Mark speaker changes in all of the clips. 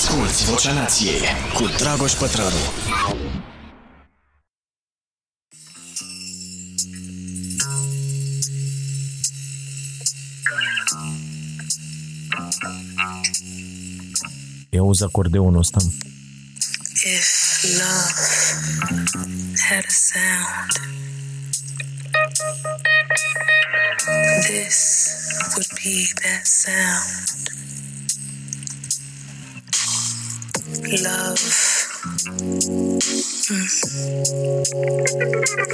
Speaker 1: Asculți Vocea Nației cu Dragoș Pătrălu.
Speaker 2: Eu uz acordeonul ăsta.
Speaker 3: If love had a sound, this would be that sound. Love. Mm.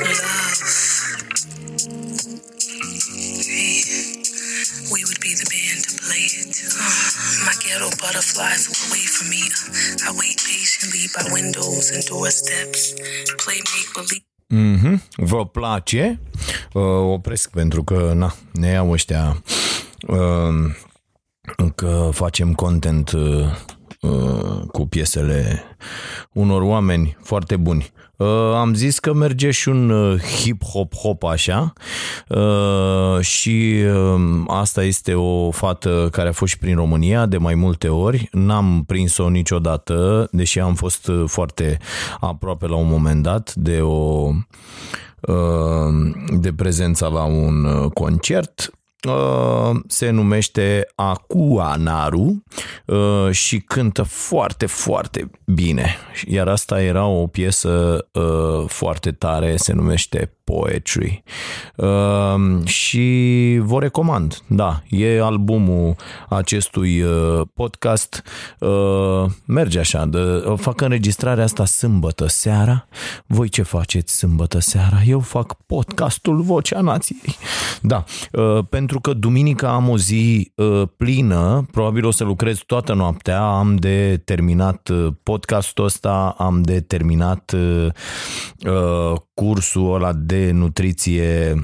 Speaker 3: Love. We, would be the band to play it. Oh, my ghetto butterflies will wait for me. I wait patiently by windows and doorsteps. Play make believe.
Speaker 2: Mhm. Vă place? Uh, opresc pentru că, na, ne iau ăștia uh, că facem content uh, cu piesele unor oameni foarte buni. Uh, am zis că merge și un uh, hip-hop-hop așa uh, și uh, asta este o fată care a fost și prin România de mai multe ori. N-am prins-o niciodată, deși am fost uh, foarte aproape la un moment dat de o uh, de prezența la un uh, concert Uh, se numește Akua Naru uh, și cântă foarte, foarte bine. Iar asta era o piesă uh, foarte tare, se numește Poetry. Și vă recomand, da, e albumul acestui podcast. Merge așa, de, fac înregistrarea asta sâmbătă seara. Voi ce faceți sâmbătă seara? Eu fac podcastul Vocea Nației. Da, pentru că duminica am o zi plină, probabil o să lucrez toată noaptea, am de terminat podcastul ăsta, am de terminat cursul ăla de nutriție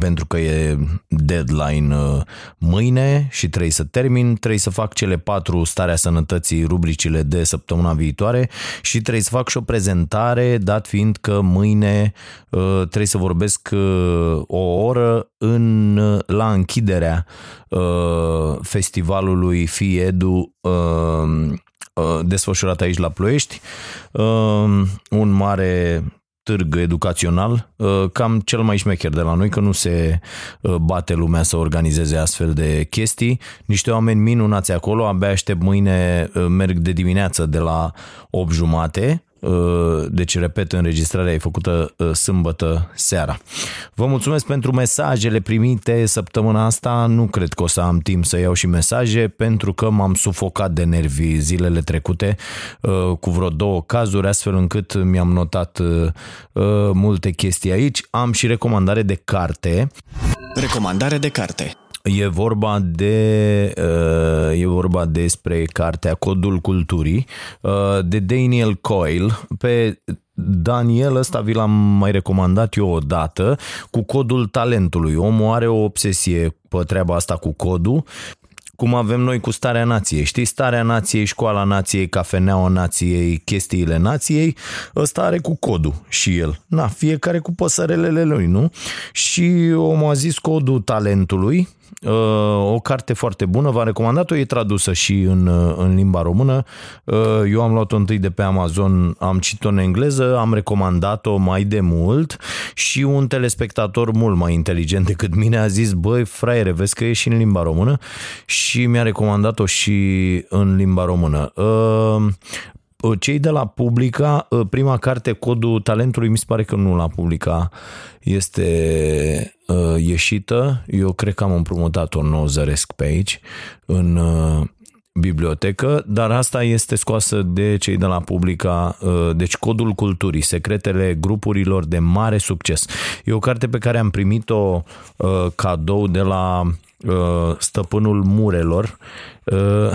Speaker 2: pentru că e deadline uh, mâine și trebuie să termin, trebuie să fac cele patru starea sănătății, rubricile de săptămâna viitoare și trebuie să fac și o prezentare, dat fiind că mâine uh, trebuie să vorbesc uh, o oră în, la închiderea festivalului FIEDU desfășurat aici la Ploiești, un mare târg educațional, uh, cam cel mai șmecher de la noi, că nu se uh, bate lumea să organizeze astfel de chestii. Niște oameni minunați acolo, abia aștept mâine, uh, merg de dimineață de la 8 jumate Uh, deci, repet, înregistrarea e făcută uh, sâmbătă seara. Vă mulțumesc pentru mesajele primite săptămâna asta. Nu cred că o să am timp să iau și mesaje pentru că m-am sufocat de nervi zilele trecute uh, cu vreo două cazuri, astfel încât mi-am notat multe chestii aici. Am și recomandare de carte.
Speaker 1: Recomandare de carte.
Speaker 2: E vorba de uh, e vorba despre cartea Codul Culturii uh, de Daniel Coyle pe Daniel ăsta vi l-am mai recomandat eu odată cu codul talentului. Omul are o obsesie pe treaba asta cu codul cum avem noi cu starea nației. Știți, starea nației, școala nației, cafeneaua nației, chestiile nației, ăsta are cu codul și el. Na, fiecare cu păsărelele lui, nu? Și omul a zis codul talentului, Uh, o carte foarte bună, v-am recomandat-o, e tradusă și în, uh, în limba română. Uh, eu am luat-o întâi de pe Amazon, am citit-o în engleză, am recomandat-o mai de mult și un telespectator mult mai inteligent decât mine a zis, băi, fraiere, vezi că e și în limba română și mi-a recomandat-o și în limba română. Cei de la Publica, prima carte, Codul Talentului, mi se pare că nu l-a publicat. Este uh, ieșită. Eu cred că am împrumutat-o nou zăresc pe aici, în uh, bibliotecă, dar asta este scoasă de cei de la Publica, uh, deci Codul Culturii, secretele grupurilor de mare succes. E o carte pe care am primit-o uh, cadou de la uh, stăpânul Murelor. Uh,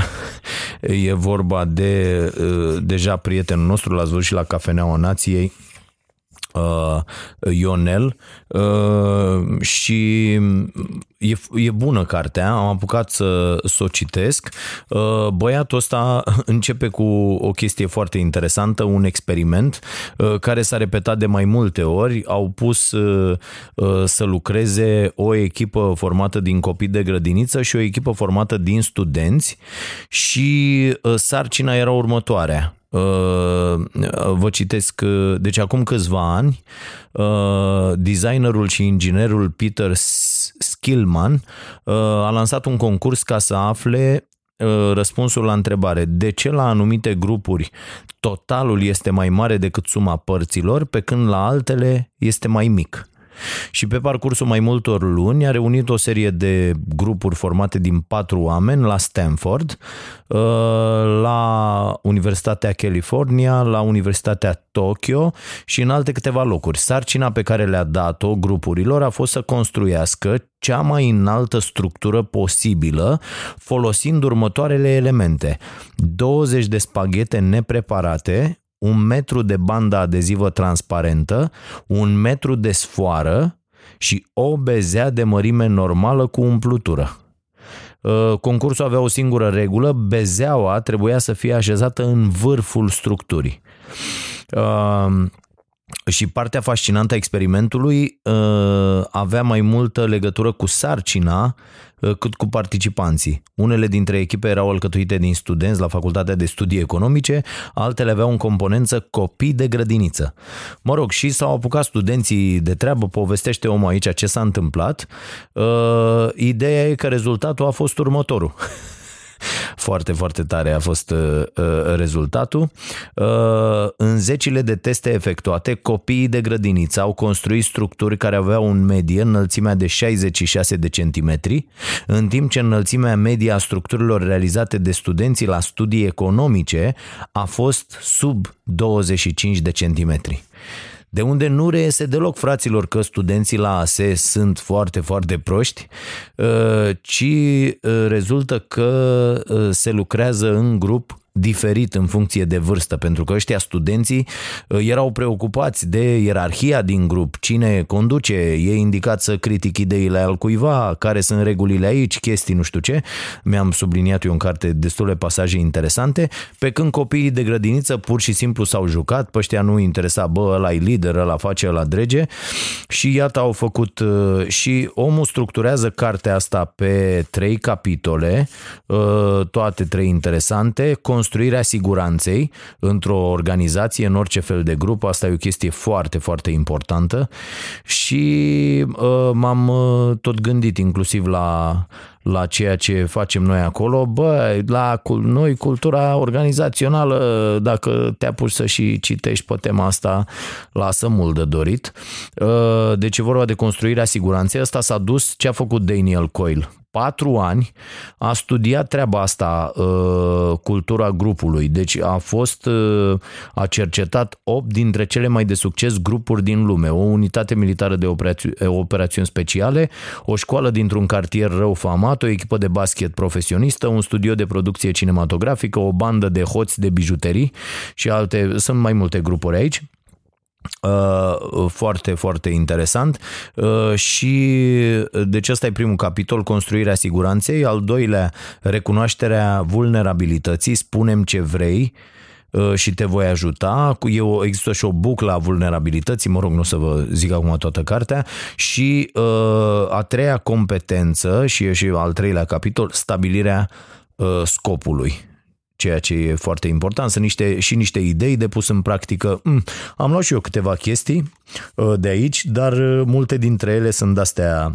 Speaker 2: e vorba de uh, deja prietenul nostru, l-ați văzut și la Cafeneaua Nației, uh, Ionel uh, și e, e bună cartea, am apucat să, să o citesc. Uh, băiatul ăsta începe cu o chestie foarte interesantă, un experiment uh, care s-a repetat de mai multe ori. Au pus uh, uh, să lucreze o echipă formată din copii de grădiniță și o echipă formată din studenți și uh, sarcina era următoarea Uh, vă citesc, uh, deci acum câțiva ani, uh, designerul și inginerul Peter Skillman a lansat un concurs ca să afle răspunsul la întrebare de ce la anumite grupuri totalul este mai mare decât suma părților, pe când la altele este mai mic. Și pe parcursul mai multor luni a reunit o serie de grupuri formate din patru oameni la Stanford, uh, la Universitatea California, la Universitatea Tokyo și în alte câteva locuri. Sarcina pe care le-a dat-o grupurilor a fost să construiască cea mai înaltă structură posibilă folosind următoarele elemente. 20 de spaghete nepreparate, un metru de bandă adezivă transparentă, un metru de sfoară și o bezea de mărime normală cu umplutură. Uh, concursul avea o singură regulă, bezeaua trebuia să fie așezată în vârful structurii. Uh, și partea fascinantă a experimentului uh, avea mai multă legătură cu sarcina uh, cât cu participanții. Unele dintre echipe erau alcătuite din studenți la Facultatea de Studii Economice, altele aveau în componență copii de grădiniță. Mă rog, și s-au apucat studenții de treabă, povestește omul aici ce s-a întâmplat. Uh, ideea e că rezultatul a fost următorul. Foarte, foarte tare a fost uh, uh, rezultatul. Uh, în zecile de teste efectuate, copiii de grădiniță au construit structuri care aveau un medie înălțimea de 66 de centimetri, în timp ce înălțimea medie a structurilor realizate de studenții la studii economice a fost sub 25 de centimetri. De unde nu reiese deloc, fraților, că studenții la ASE sunt foarte, foarte proști, uh, ci uh, rezultă că uh, se lucrează în grup diferit în funcție de vârstă, pentru că ăștia studenții uh, erau preocupați de ierarhia din grup, cine conduce, e indicat să critic ideile al cuiva, care sunt regulile aici, chestii nu știu ce. Mi-am subliniat eu în carte destule pasaje interesante, pe când copiii de grădiniță pur și simplu s-au jucat, pe ăștia nu interesa, bă, ăla e lider, ăla face, ăla drege. Și iată au făcut uh, și omul structurează cartea asta pe trei capitole, uh, toate trei interesante, construirea siguranței într-o organizație, în orice fel de grup, asta e o chestie foarte, foarte importantă și uh, m-am uh, tot gândit inclusiv la, la ceea ce facem noi acolo. Bă, la noi cultura organizațională, dacă te apuci să și citești pe tema asta, lasă mult de dorit. Uh, deci e vorba de construirea siguranței. Asta s-a dus ce a făcut Daniel Coyle patru ani a studiat treaba asta, uh, cultura grupului. Deci a fost, uh, a cercetat 8 dintre cele mai de succes grupuri din lume. O unitate militară de operațiuni speciale, o școală dintr-un cartier rău famat, o echipă de basket profesionistă, un studio de producție cinematografică, o bandă de hoți de bijuterii și alte, sunt mai multe grupuri aici. Uh, foarte, foarte interesant. Uh, și deci ăsta e primul capitol, construirea siguranței, al doilea, recunoașterea vulnerabilității, spunem ce vrei uh, și te voi ajuta. Eu, există și o buclă a vulnerabilității, mă rog, nu o să vă zic acum toată cartea, și a treia competență și e și al treilea capitol, stabilirea scopului ceea ce e foarte important, sunt niște, și niște idei de pus în practică. Mm, am luat și eu câteva chestii uh, de aici, dar uh, multe dintre ele sunt de-astea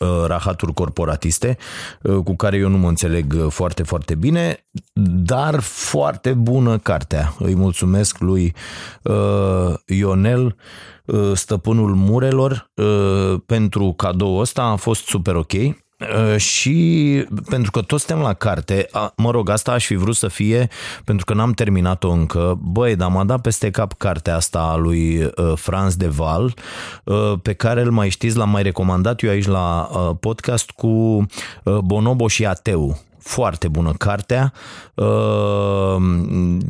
Speaker 2: uh, rahaturi corporatiste cu care eu nu mă înțeleg foarte, foarte bine, dar foarte bună cartea. Îi mulțumesc lui Ionel, stăpânul Murelor, pentru cadou ăsta, a fost super ok. Uh, și pentru că toți suntem la carte, mă rog, asta aș fi vrut să fie, pentru că n-am terminat-o încă, băi, dar m-a dat peste cap cartea asta a lui uh, Franz de Val, uh, pe care îl mai știți, l-am mai recomandat eu aici la podcast cu Bonobo și Ateu foarte bună cartea. Uh,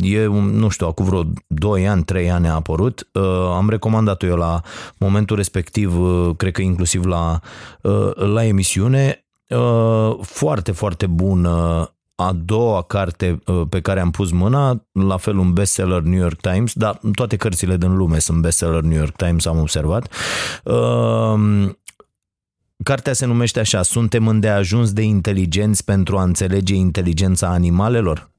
Speaker 2: e, nu știu, acum vreo 2 ani, 3 ani a apărut. Uh, am recomandat-o eu la momentul respectiv, uh, cred că inclusiv la, la emisiune. Foarte, foarte bună a doua carte pe care am pus mâna, la fel un bestseller New York Times, dar toate cărțile din lume sunt bestseller New York Times, am observat. Cartea se numește așa, Suntem îndeajuns de inteligenți pentru a înțelege inteligența animalelor?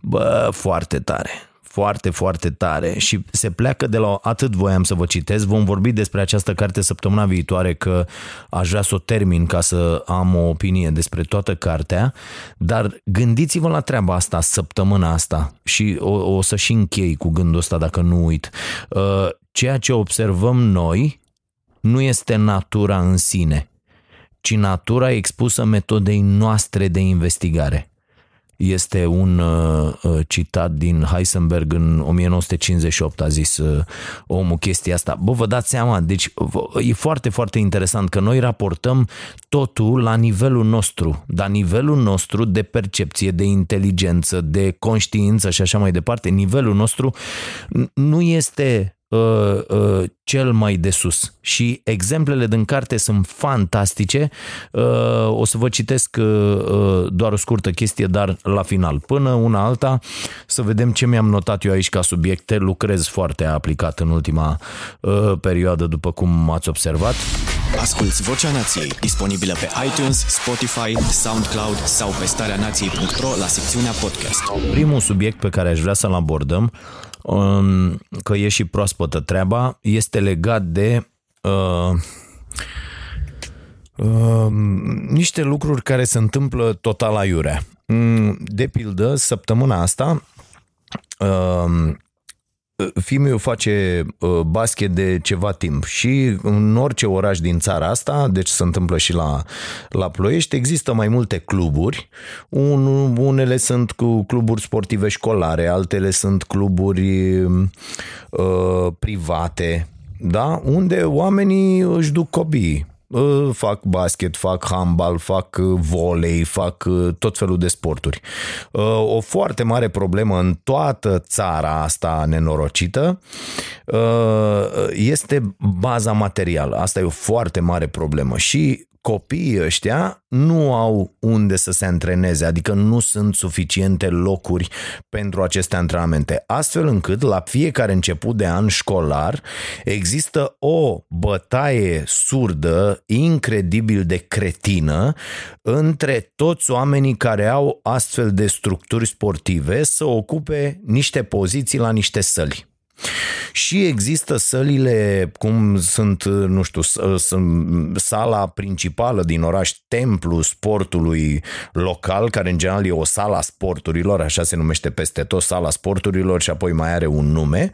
Speaker 2: Bă, foarte tare foarte, foarte tare și se pleacă de la atât voiam să vă citesc, vom vorbi despre această carte săptămâna viitoare că aș vrea să o termin ca să am o opinie despre toată cartea, dar gândiți-vă la treaba asta săptămâna asta și o, o să și închei cu gândul ăsta dacă nu uit. Uh, ceea ce observăm noi nu este natura în sine, ci natura expusă metodei noastre de investigare. Este un uh, uh citat din Heisenberg în 1958, a zis uh, omul chestia asta. Bă, vă dați seama, deci e foarte, foarte interesant că noi raportăm totul la nivelul nostru, dar nivelul nostru de percepție, de inteligență, de conștiință și așa mai departe, nivelul nostru nu este uh, uh, cel mai de sus. Și exemplele din carte sunt fantastice. Uh, o să vă citesc uh, uh, doar o scurtă chestie, dar la final. Până una alta, să vedem ce mi-am notat eu aici ca subiecte. Lucrez foarte aplicat în ultima uh, perioadă, după cum ați observat.
Speaker 1: Asculți Vocea Nației, disponibilă pe iTunes, Spotify, SoundCloud sau pe starea nației.ro la secțiunea podcast.
Speaker 2: Primul subiect pe care aș vrea să-l abordăm că e și proaspătă treaba, este legat de uh, uh, niște lucruri care se întâmplă total aiurea. Mm, de pildă, săptămâna asta uh, Fiul face uh, basket de ceva timp și în orice oraș din țara asta, deci se întâmplă și la, la Ploiești, există mai multe cluburi. Un, unele sunt cu cluburi sportive școlare, altele sunt cluburi uh, private, da? unde oamenii își duc copiii fac basket, fac handbal, fac uh, volei, fac uh, tot felul de sporturi. Uh, o foarte mare problemă în toată țara asta nenorocită este baza materială. Asta e o foarte mare problemă și copiii ăștia nu au unde să se antreneze, adică nu sunt suficiente locuri pentru aceste antrenamente, astfel încât la fiecare început de an școlar există o bătaie surdă, incredibil de cretină, între toți oamenii care au astfel de structuri sportive să ocupe niște poziții la niște săli. Și există sălile, cum sunt, nu știu, sunt sala principală din oraș, templu sportului local, care în general e o sala sporturilor, așa se numește peste tot sala sporturilor și apoi mai are un nume,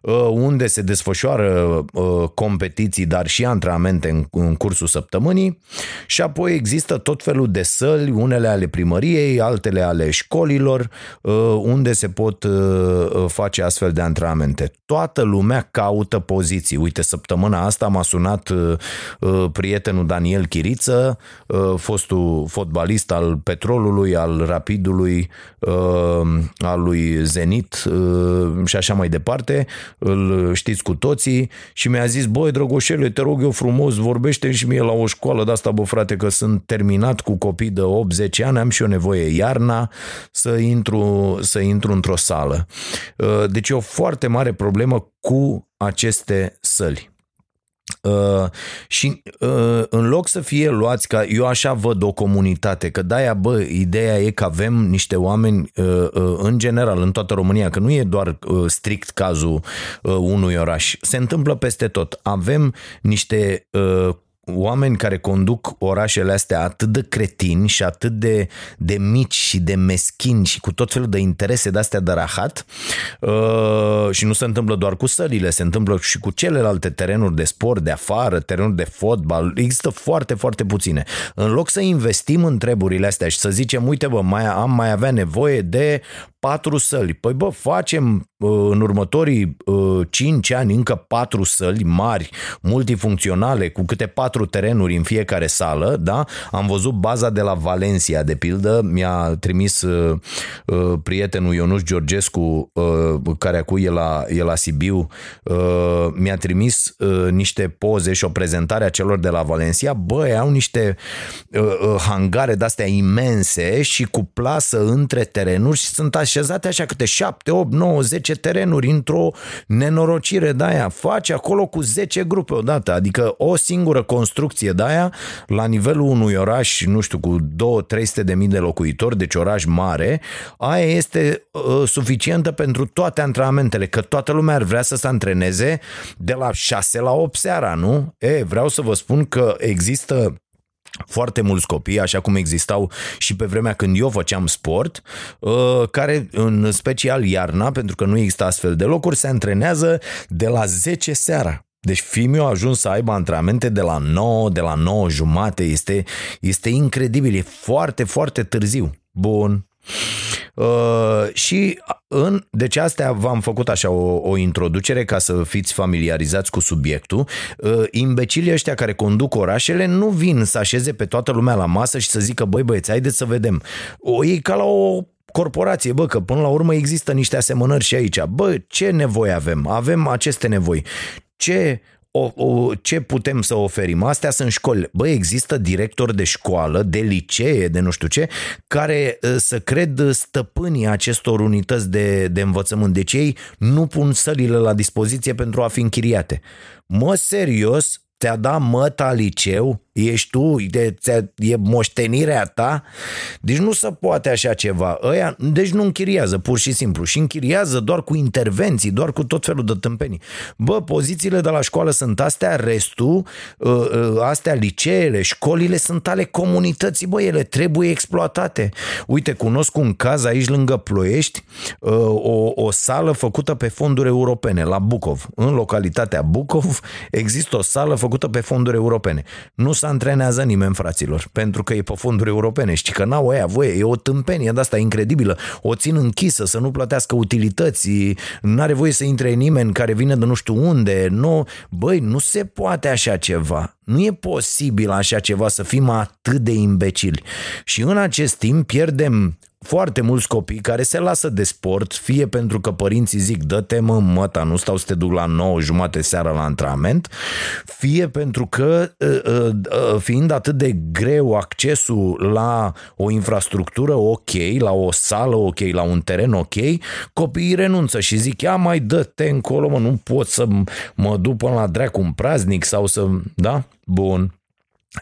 Speaker 2: uh, unde se desfășoară uh, competiții, dar și antrenamente în cursul săptămânii. Și apoi există tot felul de săli, unele ale primăriei, altele ale școlilor, uh, unde se pot face astfel de antrenamente toată lumea caută poziții. Uite, săptămâna asta m-a sunat uh, uh, prietenul Daniel Chiriță, uh, fostul fotbalist al Petrolului, al Rapidului, uh, al lui Zenit uh, și așa mai departe. Îl știți cu toții și mi-a zis, băi, Drăgoșele, te rog eu frumos, vorbește și mie la o școală de asta, bă, frate, că sunt terminat cu copii de 8-10 ani, am și eu nevoie iarna să intru, să intru într-o sală. Uh, deci e o foarte mare problemă cu aceste săli. Uh, și uh, în loc să fie luați ca eu așa văd o comunitate, că de-aia bă, ideea e că avem niște oameni uh, uh, în general în toată România, că nu e doar uh, strict cazul uh, unui oraș, se întâmplă peste tot. Avem niște uh, oameni care conduc orașele astea atât de cretini și atât de, de mici și de meschini și cu tot felul de interese de astea de rahat uh, și nu se întâmplă doar cu sălile, se întâmplă și cu celelalte terenuri de sport de afară, terenuri de fotbal, există foarte, foarte puține. În loc să investim în treburile astea și să zicem, uite bă, mai, am mai avea nevoie de patru săli. Păi bă, facem uh, în următorii uh, 5 ani încă patru săli mari, multifuncționale, cu câte patru terenuri în fiecare sală, da? Am văzut baza de la Valencia, de pildă, mi-a trimis uh, uh, prietenul Ionuș Georgescu, uh, care acum e la, e la Sibiu, uh, mi-a trimis uh, niște poze și o prezentare a celor de la Valencia. Bă, au niște uh, uh, hangare de-astea imense și cu plasă între terenuri și sunt așezate așa câte 7, 8, 9, 10 terenuri într-o nenorocire de aia. Faci acolo cu 10 grupe odată, adică o singură construcție de aia la nivelul unui oraș, nu știu, cu 2-300 de mii de locuitori, deci oraș mare, aia este uh, suficientă pentru toate antrenamentele, că toată lumea ar vrea să se antreneze de la 6 la 8 seara, nu? E, vreau să vă spun că există foarte mulți copii, așa cum existau și pe vremea când eu făceam sport, uh, care în special iarna, pentru că nu există astfel de locuri, se antrenează de la 10 seara. Deci Fimiu a ajuns să aibă antrenamente de la 9, de la 9 jumate, este, este incredibil, e foarte, foarte târziu. Bun. Uh, și în, deci astea v-am făcut așa o, o introducere ca să fiți familiarizați cu subiectul. Uh, imbecilii ăștia care conduc orașele nu vin să așeze pe toată lumea la masă și să zică băi băieți, haideți să vedem. O iei ca la o corporație, bă, că până la urmă există niște asemănări și aici. Bă, ce nevoie avem? Avem aceste nevoi. Ce o, o, ce putem să oferim? Astea sunt școli. Bă, există directori de școală, de licee, de nu știu ce, care ă, să cred stăpânii acestor unități de, de învățământ. Deci ei nu pun sălile la dispoziție pentru a fi închiriate. Mă, serios, ți-a dat măta liceu ești tu, de, e moștenirea ta, deci nu se poate așa ceva. Ăia, deci nu închiriază, pur și simplu, și închiriază doar cu intervenții, doar cu tot felul de tâmpenii. Bă, pozițiile de la școală sunt astea, restul, ă, ă, astea liceele, școlile sunt ale comunității, bă, ele trebuie exploatate. Uite, cunosc un caz aici lângă Ploiești, ă, o, o sală făcută pe fonduri europene, la Bucov. În localitatea Bucov există o sală făcută pe fonduri europene. Nu s antrenează nimeni, fraților, pentru că e pe fonduri europene. Știi că n-au aia voie, e o tâmpenie de asta incredibilă. O țin închisă să nu plătească utilități, nu are voie să intre nimeni care vine de nu știu unde. Nu, băi, nu se poate așa ceva. Nu e posibil așa ceva să fim atât de imbecili. Și în acest timp pierdem foarte mulți copii care se lasă de sport, fie pentru că părinții zic dă-te mă, măta, nu stau să te duc la 9 jumate seara la antrenament, fie pentru că ă, ă, ă, fiind atât de greu accesul la o infrastructură ok, la o sală ok, la un teren ok, copiii renunță și zic ia mai dă-te încolo, mă, nu pot să mă duc până la dracu un praznic sau să... Da? Bun.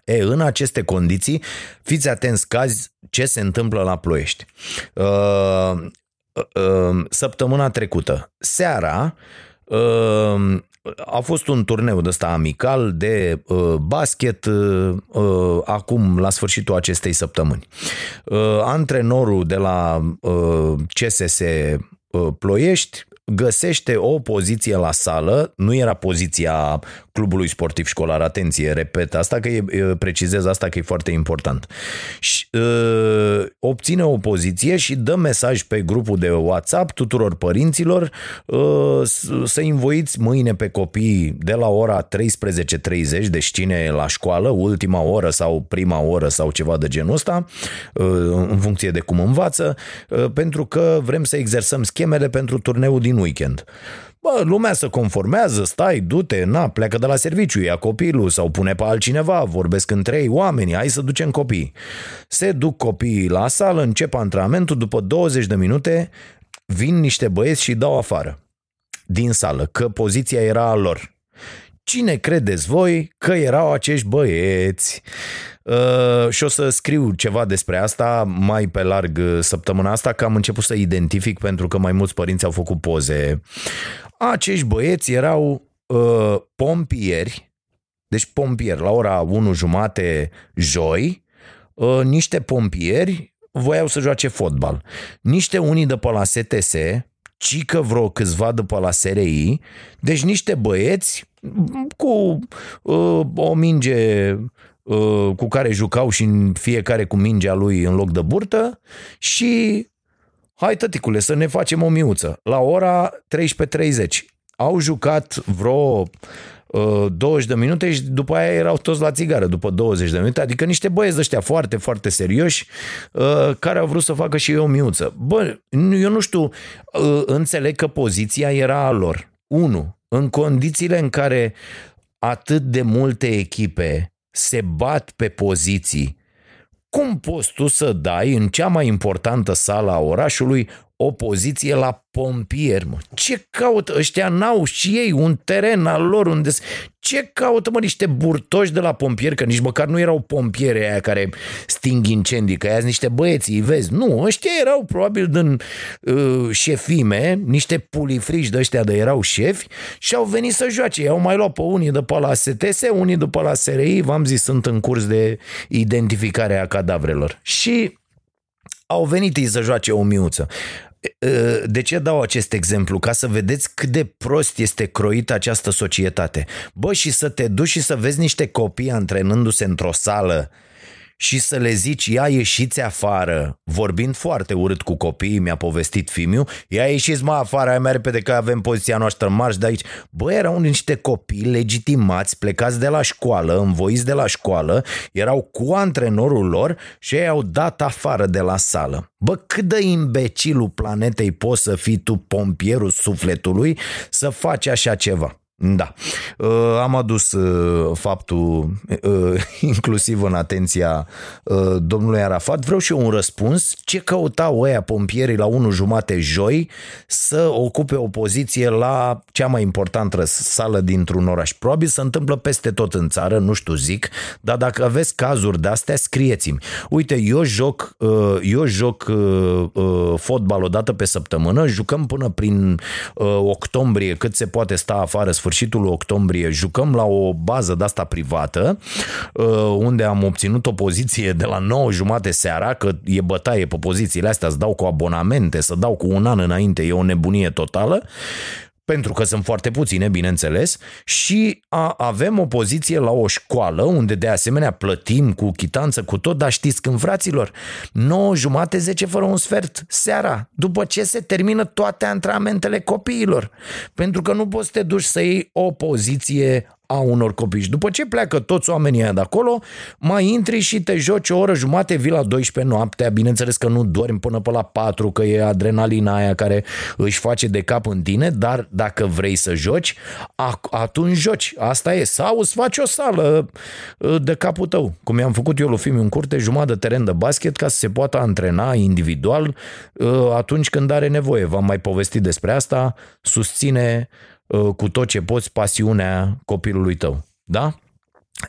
Speaker 2: E, în aceste condiții, fiți atenți cazi ce se întâmplă la Ploiești. Uh, uh, săptămâna trecută, seara, uh, a fost un turneu de ăsta amical de uh, basket uh, acum la sfârșitul acestei săptămâni. Uh, antrenorul de la uh, CSS uh, Ploiești găsește o poziție la sală, nu era poziția clubului sportiv școlar, atenție, repet asta că e, precizez asta că e foarte important. Și, uh, obține o poziție și dă mesaj pe grupul de WhatsApp tuturor părinților uh, să învoiți mâine pe copii de la ora 13.30, deci cine e la școală, ultima oră sau prima oră sau ceva de genul ăsta, uh, în funcție de cum învață, uh, pentru că vrem să exersăm schemele pentru turneul din weekend. Bă, lumea se conformează, stai, du-te, na, pleacă de la serviciu, ia copilul sau pune pe altcineva, vorbesc între ei oamenii, hai să ducem copii. Se duc copiii la sală, încep antrenamentul, după 20 de minute vin niște băieți și dau afară din sală, că poziția era a lor. Cine credeți voi că erau acești băieți? Uh, și o să scriu ceva despre asta mai pe larg săptămâna asta, că am început să identific pentru că mai mulți părinți au făcut poze. Acești băieți erau uh, pompieri, deci pompieri la ora 1 jumate joi, uh, niște pompieri voiau să joace fotbal. Niște unii de pe la STS, cică vreo câțiva de pe la SRI, deci niște băieți cu uh, o minge uh, cu care jucau și în fiecare cu mingea lui în loc de burtă și hai tăticule să ne facem o miuță. La ora 13.30 au jucat vreo 20 uh, de minute și după aia erau toți la țigară după 20 de minute, adică niște băieți ăștia foarte, foarte serioși uh, care au vrut să facă și eu o miuță. Bă, eu nu știu, uh, înțeleg că poziția era a lor. Unu, în condițiile în care atât de multe echipe se bat pe poziții, cum poți tu să dai în cea mai importantă sală a orașului o poziție la pompieri, mă. Ce caută? Ăștia n-au și ei un teren al lor unde... Ce caută, mă, niște burtoși de la pompieri? Că nici măcar nu erau pompieri aia care sting incendii, că aia niște băieți, îi vezi. Nu, ăștia erau probabil din uh, șefime, niște pulifriși de ăștia de erau șefi și au venit să joace. I-au mai luat pe unii de pe la STS, unii de pe la SRI, v-am zis, sunt în curs de identificare a cadavrelor. Și au venit ei să joace o miuță. De ce dau acest exemplu? Ca să vedeți cât de prost este croită această societate. Bă, și să te duci și să vezi niște copii antrenându-se într-o sală și să le zici, ia ieșiți afară, vorbind foarte urât cu copiii, mi-a povestit Fimiu, ia ieșiți mă afară, ai mai repede că avem poziția noastră marș de aici. Bă, erau niște copii legitimați, plecați de la școală, învoiți de la școală, erau cu antrenorul lor și ei au dat afară de la sală. Bă, cât de imbecilul planetei poți să fii tu pompierul sufletului să faci așa ceva? Da. Uh, am adus uh, faptul uh, inclusiv în atenția domnului Arafat. Vreau și eu un răspuns. Ce căutau ăia pompierii la 1 jumate joi să ocupe o poziție la cea mai importantă sală dintr-un oraș? Probabil se întâmplă peste tot în țară, nu știu zic, dar dacă aveți cazuri de astea, scrieți-mi. Uite, eu joc, eu joc fotbal o dată pe săptămână, jucăm până prin octombrie cât se poate sta afară sfârșitul octombrie jucăm la o bază de asta privată uh, unde am obținut o poziție de la 9 jumate seara, că e bătaie pe pozițiile astea, să dau cu abonamente, să dau cu un an înainte, e o nebunie totală pentru că sunt foarte puține, bineînțeles, și a, avem o poziție la o școală unde de asemenea plătim cu chitanță, cu tot, dar știți când, fraților, 9 jumate, 10 fără un sfert seara, după ce se termină toate antrenamentele copiilor. Pentru că nu poți să te duci să iei o poziție a unor copii. Și după ce pleacă toți oamenii de acolo, mai intri și te joci o oră jumate, vii la 12 noaptea, bineînțeles că nu dormi până pe la 4, că e adrenalina aia care își face de cap în tine, dar dacă vrei să joci, atunci joci. Asta e. Sau îți faci o sală ă, de capul tău. Cum i-am făcut eu lui Fimiu în curte, jumătate de teren de basket ca să se poată antrena individual ă, atunci când are nevoie. V-am mai povestit despre asta. Susține Uh, cu tot ce poți pasiunea copilului tău. Da?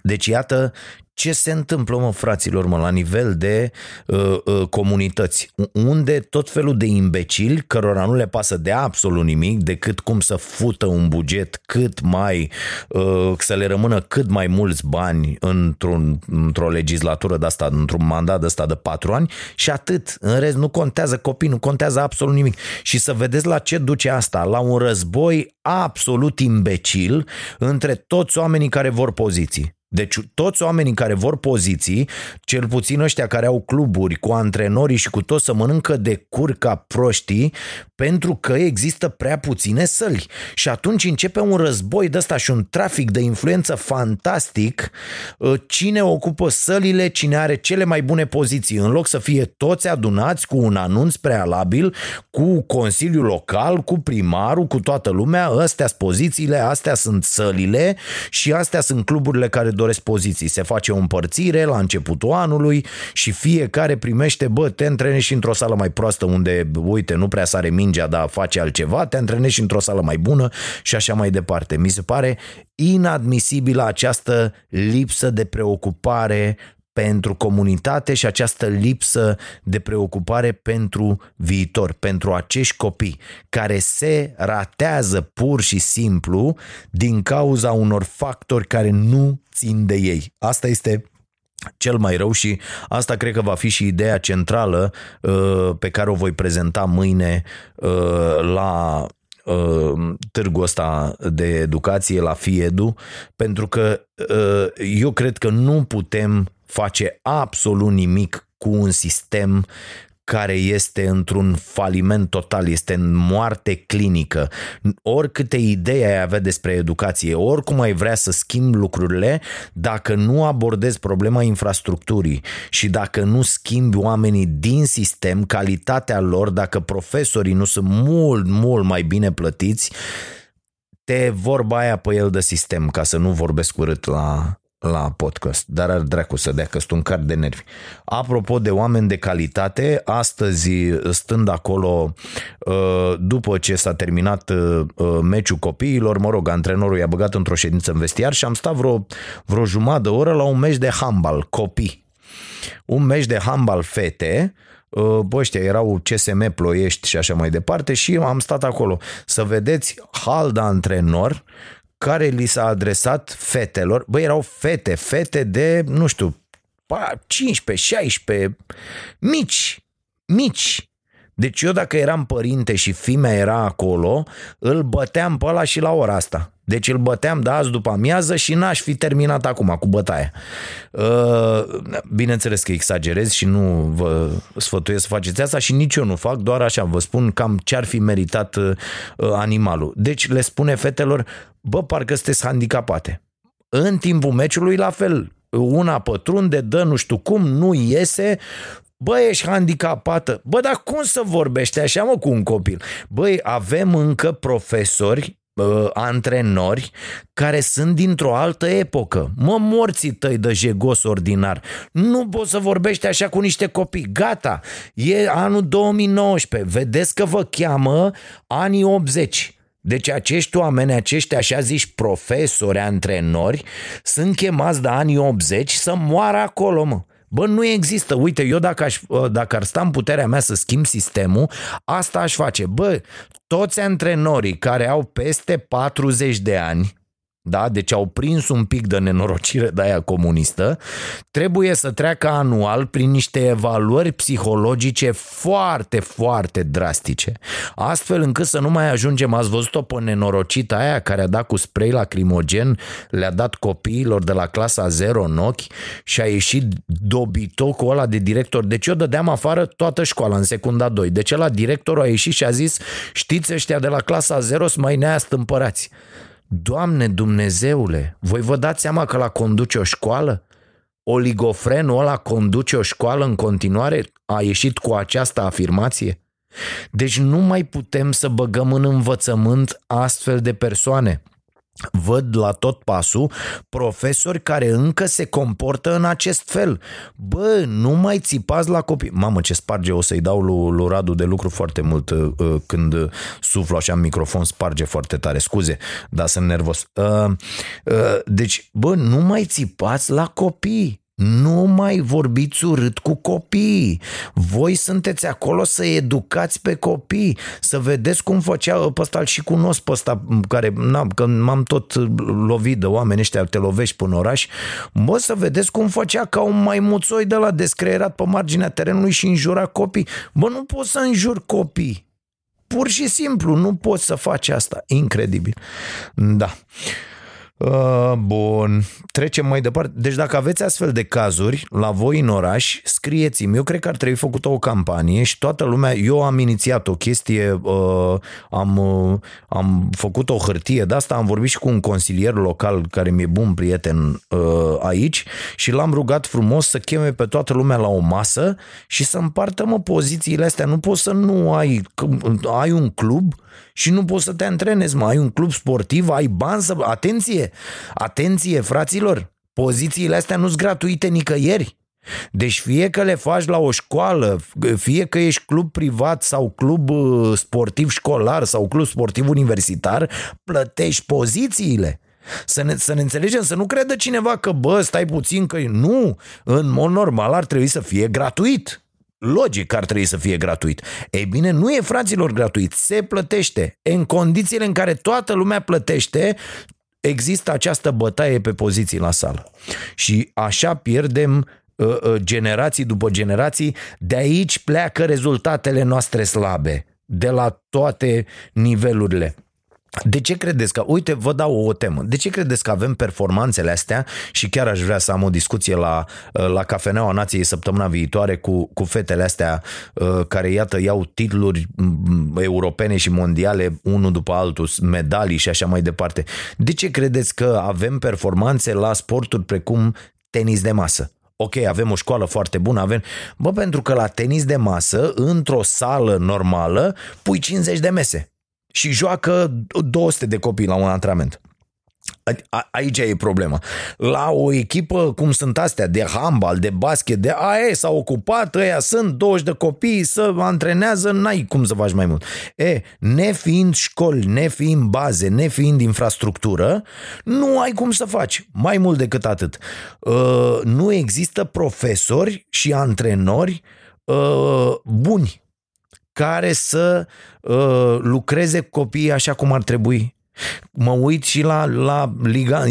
Speaker 2: Deci iată ce se întâmplă, mă, fraților, mă, la nivel de uh, uh, comunități, unde tot felul de imbecili, cărora nu le pasă de absolut nimic, decât cum să fută un buget cât mai, uh, să le rămână cât mai mulți bani într-un, într-o legislatură de asta, într-un mandat de asta de patru ani și atât. În rest, nu contează copii, nu contează absolut nimic. Și să vedeți la ce duce asta, la un război absolut imbecil între toți oamenii care vor poziții. Deci toți oamenii care vor poziții, cel puțin ăștia care au cluburi cu antrenorii și cu tot să mănâncă de cur ca proștii, pentru că există prea puține săli. Și atunci începe un război de ăsta și un trafic de influență fantastic. Uh, cine ocupă sălile, cine are cele mai bune poziții, în loc să fie toți adunați cu un anunț prealabil, cu Consiliul Local, cu primarul, cu toată lumea, astea sunt pozițiile, astea sunt sălile și astea sunt cluburile care doresc poziții. Se face o împărțire la începutul anului și fiecare primește, bă, te antrenezi și într-o sală mai proastă unde, uite, nu prea sare mingea, dar face altceva, te antrenezi și într-o sală mai bună și așa mai departe. Mi se pare inadmisibilă această lipsă de preocupare pentru comunitate și această lipsă de preocupare pentru viitor, pentru acești copii care se ratează pur și simplu din cauza unor factori care nu țin de ei. Asta este cel mai rău și asta cred că va fi și ideea centrală uh, pe care o voi prezenta mâine uh, la uh, târgul ăsta de educație la FIEDU, pentru că eu cred că nu putem face absolut nimic cu un sistem care este într-un faliment total, este în moarte clinică. Oricâte idei ai avea despre educație, oricum ai vrea să schimbi lucrurile, dacă nu abordezi problema infrastructurii și dacă nu schimbi oamenii din sistem, calitatea lor, dacă profesorii nu sunt mult, mult mai bine plătiți, te vorba aia pe el de sistem, ca să nu vorbesc urât la, la podcast, dar ar dracu să dea că sunt un car de nervi. Apropo de oameni de calitate, astăzi stând acolo uh, după ce s-a terminat uh, meciul copiilor, mă rog, antrenorul i-a băgat într-o ședință în vestiar și am stat vreo, vreo jumătate de oră la un meci de handbal, copii. Un meci de handbal fete, uh, bă, ăștia erau CSM Ploiești și așa mai departe și am stat acolo să vedeți hal de antrenor care li s-a adresat fetelor, băi, erau fete, fete de, nu știu, 15, 16, mici, mici. Deci eu dacă eram părinte și fimea era acolo, îl băteam pe ăla și la ora asta. Deci îl băteam de azi după amiază și n-aș fi terminat acum cu bătaia. Uh, bineînțeles că exagerez și nu vă sfătuiesc să faceți asta și nici eu nu fac, doar așa vă spun cam ce ar fi meritat uh, animalul. Deci le spune fetelor, bă, parcă sunteți handicapate. În timpul meciului, la fel, una pătrunde, dă nu știu cum, nu iese, Bă, ești handicapată. Bă, dar cum să vorbește așa, mă, cu un copil? Băi, avem încă profesori uh, antrenori care sunt dintr-o altă epocă. Mă, morții tăi de jegos ordinar. Nu poți să vorbești așa cu niște copii. Gata, e anul 2019. Vedeți că vă cheamă anii 80. Deci acești oameni, acești așa zici profesori, antrenori, sunt chemați de anii 80 să moară acolo, mă. Bă, nu există. Uite, eu dacă, aș, dacă ar sta în puterea mea să schimb sistemul, asta aș face. Bă, toți antrenorii care au peste 40 de ani, da? deci au prins un pic de nenorocire de aia comunistă, trebuie să treacă anual prin niște evaluări psihologice foarte, foarte drastice. Astfel încât să nu mai ajungem, ați văzut-o pe nenorocita aia care a dat cu spray lacrimogen, le-a dat copiilor de la clasa 0 în ochi și a ieșit dobitocul ăla de director. Deci eu dădeam afară toată școala în secunda 2. Deci la directorul a ieșit și a zis, știți ăștia de la clasa 0 sunt mai neastâmpărați. Doamne Dumnezeule, voi vă dați seama că la conduce o școală? Oligofrenul ăla conduce o școală în continuare? A ieșit cu această afirmație? Deci nu mai putem să băgăm în învățământ astfel de persoane – văd la tot pasul profesori care încă se comportă în acest fel. Bă, nu mai țipați la copii. Mamă, ce sparge, o să-i dau lui, lui Radu de lucru foarte mult uh, uh când suflu așa în microfon, sparge foarte tare. Scuze, dar sunt nervos. Uh, uh, deci, bă, nu mai țipați la copii. Nu mai vorbiți urât cu copiii. Voi sunteți acolo să educați pe copii, să vedeți cum făcea pe ăsta și cunosc pe ăsta care, na, că m-am tot lovit de oameni ăștia, te lovești până oraș. Bă, să vedeți cum făcea ca un maimuțoi de la descreierat pe marginea terenului și înjura copii. Bă, nu poți să înjuri copii. Pur și simplu, nu poți să faci asta. Incredibil. Da. Uh, bun, trecem mai departe. Deci dacă aveți astfel de cazuri la voi în oraș, scrieți-mi. Eu cred că ar trebui făcută o campanie și toată lumea, eu am inițiat o chestie, uh, am, uh, am făcut o hârtie de asta, am vorbit și cu un consilier local care mi-e bun prieten uh, aici și l-am rugat frumos să cheme pe toată lumea la o masă și să împartă mă pozițiile astea. Nu poți să nu ai, ai un club și nu poți să te antrenezi, mai ai un club sportiv, ai bani să... Atenție! Atenție, fraților! Pozițiile astea nu sunt gratuite nicăieri. Deci fie că le faci la o școală, fie că ești club privat sau club uh, sportiv școlar sau club sportiv universitar, plătești pozițiile. Să ne, să ne înțelegem, să nu credă cineva că, bă, stai puțin, că nu, în mod normal ar trebui să fie gratuit. Logic ar trebui să fie gratuit. Ei bine, nu e fraților gratuit, se plătește. În condițiile în care toată lumea plătește, există această bătaie pe poziții la sală. Și așa pierdem uh, uh, generații după generații, de aici pleacă rezultatele noastre slabe, de la toate nivelurile. De ce credeți că, uite, vă dau o temă, de ce credeți că avem performanțele astea și chiar aș vrea să am o discuție la, la Cafeneaua Nației săptămâna viitoare cu, cu fetele astea uh, care, iată, iau titluri mm, europene și mondiale unul după altul, medalii și așa mai departe. De ce credeți că avem performanțe la sporturi precum tenis de masă? ok, avem o școală foarte bună, avem... Bă, pentru că la tenis de masă, într-o sală normală, pui 50 de mese și joacă 200 de copii la un antrenament. Aici e problema. La o echipă cum sunt astea, de handbal, de basket, de AE, s-a ocupat, ăia sunt 20 de copii, să antrenează, n-ai cum să faci mai mult. E, nefiind școli, nefiind baze, nefiind infrastructură, nu ai cum să faci. Mai mult decât atât. Uh, nu există profesori și antrenori uh, buni care să uh, lucreze cu copiii așa cum ar trebui. Mă uit și la, la Liga,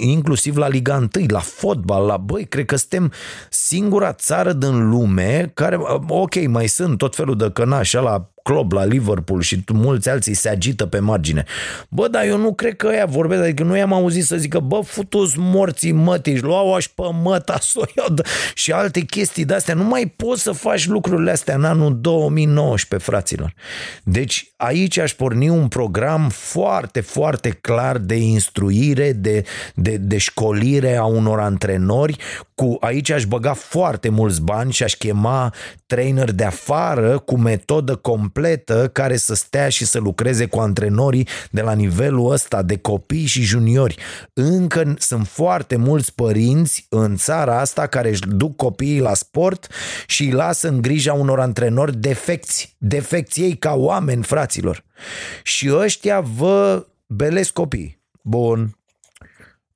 Speaker 2: inclusiv la Liga 1, la fotbal, la băi, cred că suntem singura țară din lume care, uh, ok, mai sunt tot felul de cănași la club la Liverpool și mulți alții se agită pe margine. Bă, dar eu nu cred că ea vorbesc, adică nu i-am auzit să zică, bă, futus morții mătiși, luau aș pe măta soiod și alte chestii de-astea. Nu mai poți să faci lucrurile astea în anul 2019, fraților. Deci aici aș porni un program foarte, foarte clar de instruire, de, de, de școlire a unor antrenori. Cu, aici aș băga foarte mulți bani și aș chema trainer de afară cu metodă completă care să stea și să lucreze cu antrenorii de la nivelul ăsta de copii și juniori. Încă sunt foarte mulți părinți în țara asta care își duc copiii la sport și îi lasă în grija unor antrenori defecți. Defecți ei ca oameni, fraților. Și ăștia vă belesc copii. Bun,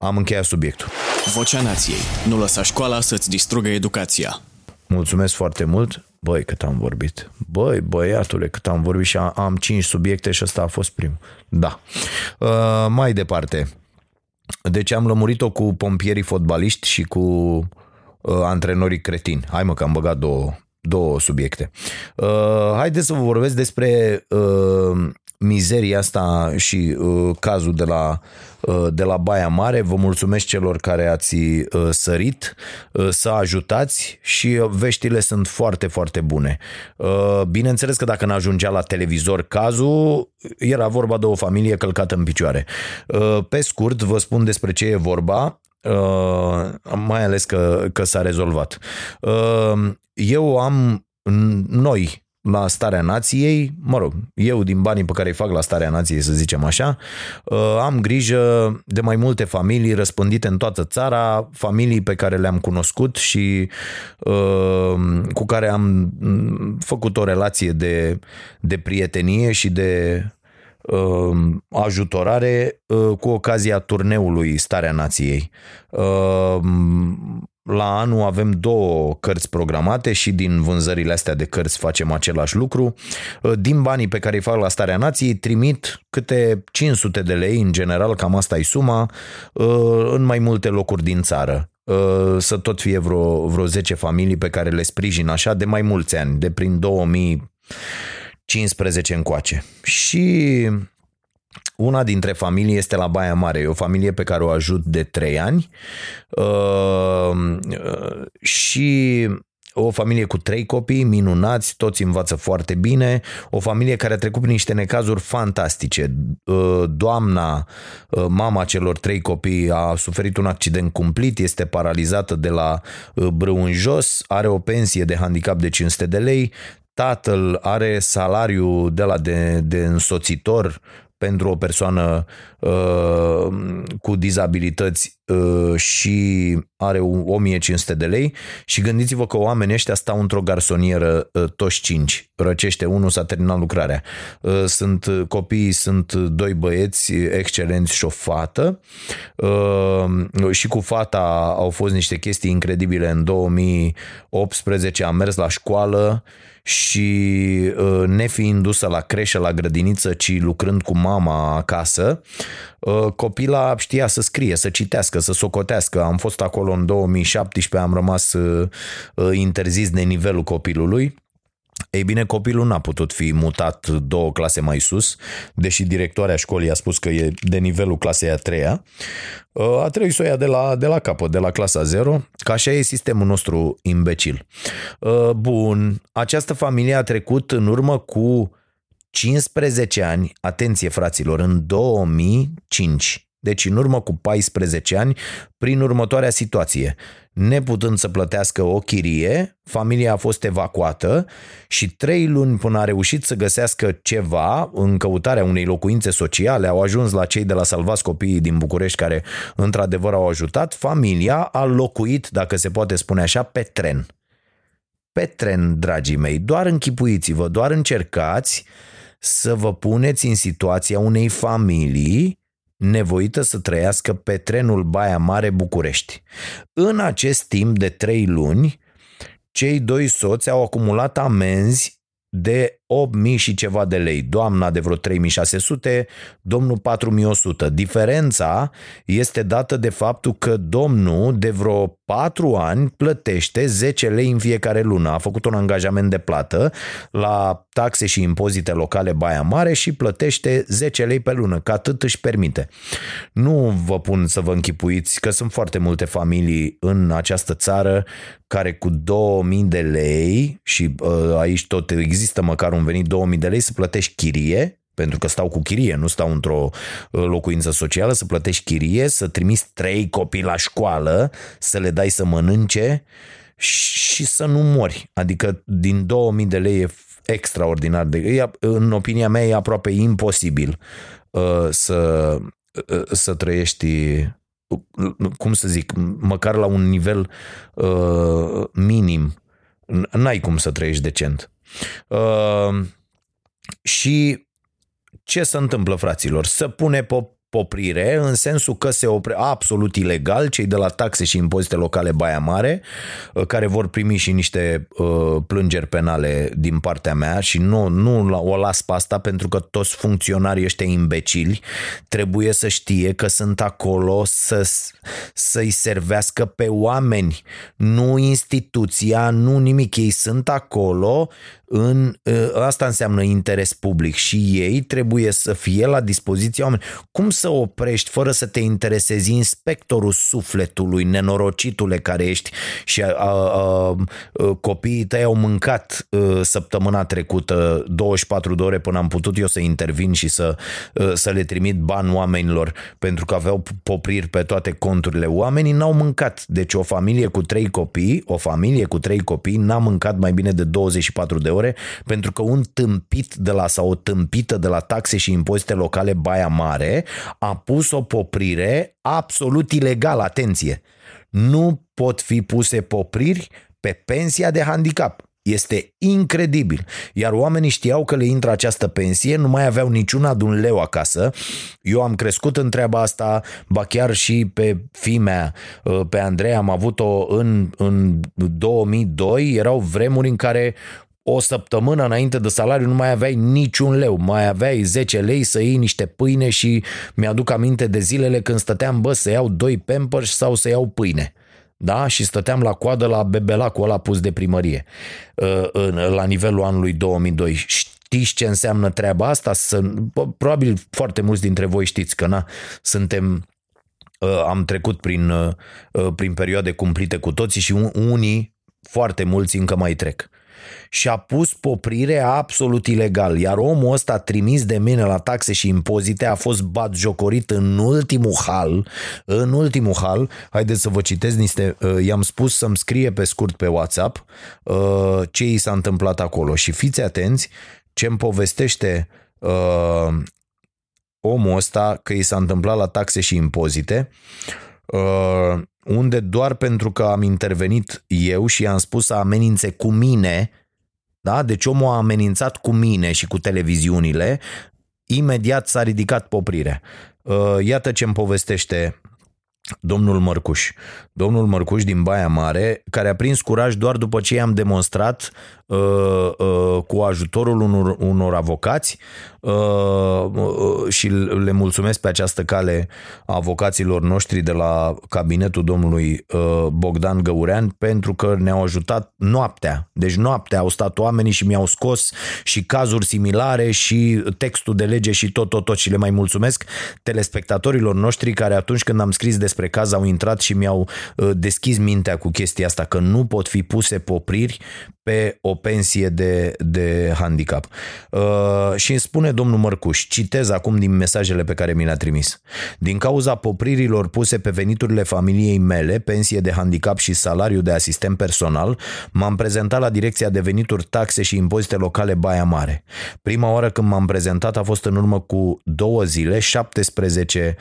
Speaker 2: am încheiat subiectul.
Speaker 1: Vocea Nației. Nu lăsa școala să-ți distrugă educația.
Speaker 2: Mulțumesc foarte mult. Băi, cât am vorbit. Băi, băiatule, cât am vorbit și am cinci subiecte și ăsta a fost primul. Da. Uh, mai departe. Deci am lămurit-o cu pompierii fotbaliști și cu uh, antrenorii cretini. Hai mă că am băgat două, două subiecte. Uh, haideți să vă vorbesc despre uh, mizeria asta și uh, cazul de la, uh, de la Baia Mare. Vă mulțumesc celor care ați uh, sărit uh, să ajutați și veștile sunt foarte, foarte bune. Uh, bineînțeles că dacă n-ajungea la televizor cazul, era vorba de o familie călcată în picioare. Uh, pe scurt, vă spun despre ce e vorba. Uh, mai ales că, că s-a rezolvat. Uh, eu am noi la Starea Nației, mă rog, eu din banii pe care îi fac la Starea Nației, să zicem așa, uh, am grijă de mai multe familii răspândite în toată țara, familii pe care le-am cunoscut și uh, cu care am mm, făcut o relație de, de prietenie și de uh, ajutorare cu ocazia turneului Starea Nației la anul avem două cărți programate și din vânzările astea de cărți facem același lucru. Din banii pe care îi fac la Starea Nației trimit câte 500 de lei, în general cam asta e suma, în mai multe locuri din țară să tot fie vreo, vreo 10 familii pe care le sprijin așa de mai mulți ani, de prin 2015 încoace. Și una dintre familii este la Baia Mare, e o familie pe care o ajut de trei ani. Uh, și o familie cu trei copii minunați, toți învață foarte bine, o familie care a trecut prin niște necazuri fantastice. Uh, doamna, uh, mama celor trei copii, a suferit un accident cumplit, este paralizată de la brâu în jos, are o pensie de handicap de 500 de lei, tatăl are salariu de la de, de însoțitor pentru o persoană uh, cu dizabilități uh, și are 1500 de lei și gândiți-vă că oamenii ăștia stau într-o garsonieră uh, toți cinci. Răcește unul, s-a terminat lucrarea. Uh, sunt copiii, sunt doi băieți excelenți și o fată uh, și cu fata au fost niște chestii incredibile. În 2018 am mers la școală și uh, nefiind dusă la creșă, la grădiniță, ci lucrând cu mama acasă, uh, copila știa să scrie, să citească, să socotească. Am fost acolo în 2017, am rămas uh, interzis de nivelul copilului Ei bine, copilul n-a putut fi mutat două clase mai sus, deși directoarea școlii a spus că e de nivelul clasei a treia. A trebuit să o ia de la, de la capăt, de la clasa 0, că așa e sistemul nostru imbecil. Bun, această familie a trecut în urmă cu 15 ani, atenție fraților, în 2005, deci în urmă cu 14 ani, prin următoarea situație. Neputând să plătească o chirie, familia a fost evacuată și trei luni până a reușit să găsească ceva în căutarea unei locuințe sociale, au ajuns la cei de la Salvați Copiii din București care într-adevăr au ajutat, familia a locuit, dacă se poate spune așa, pe tren. Pe tren, dragii mei, doar închipuiți-vă, doar încercați să vă puneți în situația unei familii nevoită să trăiască pe trenul Baia Mare București. În acest timp de trei luni, cei doi soți au acumulat amenzi de 8.000 și ceva de lei, doamna de vreo 3.600, domnul 4.100. Diferența este dată de faptul că domnul de vreo 4 ani plătește 10 lei în fiecare lună. A făcut un angajament de plată la taxe și impozite locale Baia Mare și plătește 10 lei pe lună, că atât își permite. Nu vă pun să vă închipuiți că sunt foarte multe familii în această țară care cu 2000 de lei și uh, aici tot există măcar un un venit 2000 de lei să plătești chirie, pentru că stau cu chirie, nu stau într-o uh, locuință socială, să plătești chirie, să trimiți trei copii la școală, să le dai să mănânce și să nu mori. Adică din 2000 de lei e extraordinar de... E, în opinia mea e aproape imposibil uh, să, uh, să trăiești uh, cum să zic, măcar la un nivel uh, minim. N-ai cum să trăiești decent. Uh, și ce se întâmplă, fraților? Să pune pe poprire în sensul că se opre absolut ilegal cei de la taxe și impozite locale Baia Mare, uh, care vor primi și niște uh, plângeri penale din partea mea și nu, nu o las pe asta pentru că toți funcționarii ăștia imbecili trebuie să știe că sunt acolo să, să-i servească pe oameni, nu instituția, nu nimic. Ei sunt acolo în, ă, asta înseamnă interes public și ei trebuie să fie la dispoziția oamenilor. Cum să oprești fără să te interesezi inspectorul sufletului, nenorocitule care ești și a, a, a, copiii tăi au mâncat a, săptămâna trecută 24 de ore până am putut eu să intervin și să, a, să le trimit bani oamenilor pentru că aveau popriri pe toate conturile. Oamenii n-au mâncat. Deci o familie cu trei copii, o familie cu trei copii n-a mâncat mai bine de 24 de ore ore, pentru că un tâmpit de la sau o tâmpită de la taxe și impozite locale Baia Mare a pus o poprire absolut ilegală, atenție. Nu pot fi puse popriri pe pensia de handicap. Este incredibil. Iar oamenii știau că le intră această pensie, nu mai aveau niciuna de un leu acasă. Eu am crescut în treaba asta, ba chiar și pe fimea, uh, pe Andrei, am avut-o în, în 2002. Erau vremuri în care o săptămână înainte de salariu nu mai aveai niciun leu, mai aveai 10 lei să iei niște pâine și mi-aduc aminte de zilele când stăteam, bă, să iau doi pampers sau să iau pâine. Da? Și stăteam la coadă la bebelacul ăla pus de primărie uh, la nivelul anului 2002. Știți ce înseamnă treaba asta? Să, probabil foarte mulți dintre voi știți că na, suntem uh, am trecut prin, uh, prin perioade cumplite cu toții și unii, foarte mulți încă mai trec și a pus poprire absolut ilegal, iar omul ăsta trimis de mine la taxe și impozite a fost batjocorit în ultimul hal, în ultimul hal, haideți să vă citesc niște, uh, i-am spus să-mi scrie pe scurt pe WhatsApp uh, ce i s-a întâmplat acolo. Și fiți atenți ce îmi povestește uh, omul ăsta că i s-a întâmplat la taxe și impozite, unde doar pentru că am intervenit eu și i-am spus să amenințe cu mine da? Deci omul a amenințat cu mine și cu televiziunile, imediat s-a ridicat poprirea. Uh, iată ce îmi povestește domnul Mărcuș. Domnul Mărcuș din Baia Mare, care a prins curaj doar după ce i-am demonstrat uh, uh, cu ajutorul unor, unor avocați uh, uh, și le mulțumesc pe această cale avocaților noștri de la cabinetul domnului uh, Bogdan Găurean pentru că ne-au ajutat noaptea. Deci noaptea au stat oamenii și mi-au scos și cazuri similare și textul de lege și tot, tot, tot și le mai mulțumesc telespectatorilor noștri care atunci când am scris despre caz au intrat și mi-au uh, deschis mintea cu chestia asta, că nu pot fi puse popriri pe o pensie de, de handicap. Uh, și îmi spune domnul Mărcuș, citez acum din mesajele pe care mi le-a trimis. Din cauza popririlor puse pe veniturile familiei mele, pensie de handicap și salariu de asistent personal, m-am prezentat la Direcția de Venituri, Taxe și Impozite Locale Baia Mare. Prima oară când m-am prezentat a fost în urmă cu două zile, 17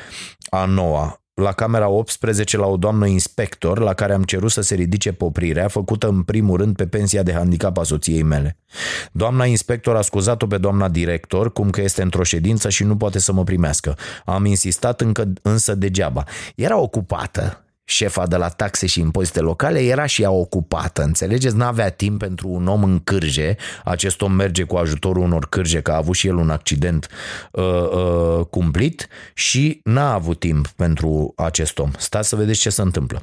Speaker 2: a noua la camera 18 la o doamnă inspector la care am cerut să se ridice poprirea făcută în primul rând pe pensia de handicap a soției mele. Doamna inspector a scuzat-o pe doamna director cum că este într-o ședință și nu poate să mă primească. Am insistat încă însă degeaba. Era ocupată șefa de la taxe și impozite locale era și ea ocupată, înțelegeți? N-avea timp pentru un om în cârje, acest om merge cu ajutorul unor cârje, că a avut și el un accident uh, uh, cumplit și n-a avut timp pentru acest om. Stați să vedeți ce se întâmplă.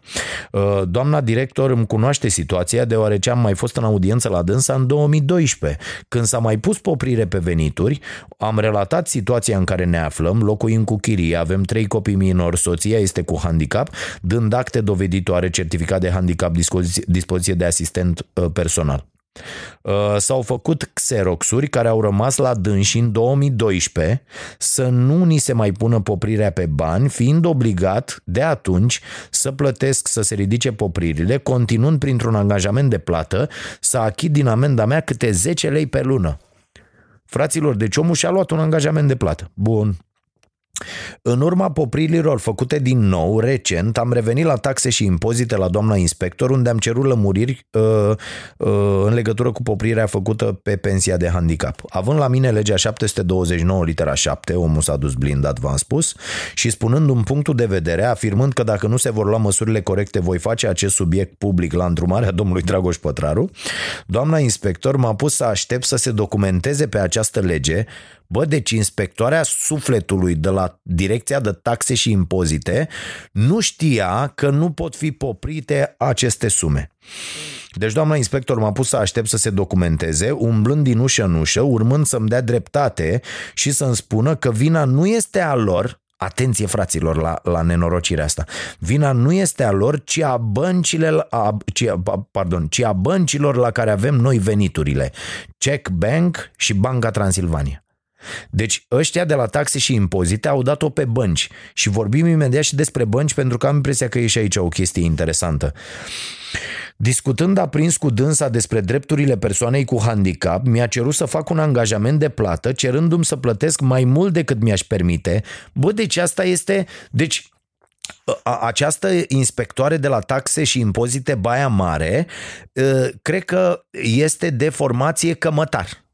Speaker 2: Uh, doamna director îmi cunoaște situația deoarece am mai fost în audiență la dânsa în 2012, când s-a mai pus poprire pe venituri, am relatat situația în care ne aflăm, locuim cu chirie, avem trei copii minorți, soția este cu handicap, dând acte doveditoare, certificat de handicap, dispoziție, dispoziție de asistent uh, personal. Uh, s-au făcut xeroxuri care au rămas la dânsi în 2012 să nu ni se mai pună poprirea pe bani, fiind obligat de atunci să plătesc să se ridice popririle, continuând printr-un angajament de plată să achit din amenda mea câte 10 lei pe lună. Fraților, deci omul și-a luat un angajament de plată. Bun, în urma popririlor făcute din nou, recent, am revenit la taxe și impozite la doamna inspector, unde am cerut lămuriri uh, uh, în legătură cu poprirea făcută pe pensia de handicap. Având la mine legea 729 litera 7, omul s-a dus blindat, v-am spus, și spunând un punctul de vedere, afirmând că dacă nu se vor lua măsurile corecte, voi face acest subiect public la întrumarea domnului Dragoș Pătraru, doamna inspector m-a pus să aștept să se documenteze pe această lege, Bă, deci inspectoarea sufletului de la Direcția de Taxe și Impozite nu știa că nu pot fi poprite aceste sume. Deci doamna inspector m-a pus să aștept să se documenteze, umblând din ușă în ușă, urmând să-mi dea dreptate și să-mi spună că vina nu este a lor, Atenție, fraților, la, la nenorocirea asta. Vina nu este a lor, ci a, băncile, a, ci, pardon, ci a băncilor la care avem noi veniturile. Check Bank și Banca Transilvania. Deci ăștia de la taxe și impozite au dat-o pe bănci și vorbim imediat și despre bănci pentru că am impresia că e și aici o chestie interesantă. Discutând aprins cu dânsa despre drepturile persoanei cu handicap, mi-a cerut să fac un angajament de plată, cerându-mi să plătesc mai mult decât mi-aș permite. Bă, deci asta este... Deci această inspectoare de la taxe și impozite Baia Mare, ă, cred că este de formație cămătar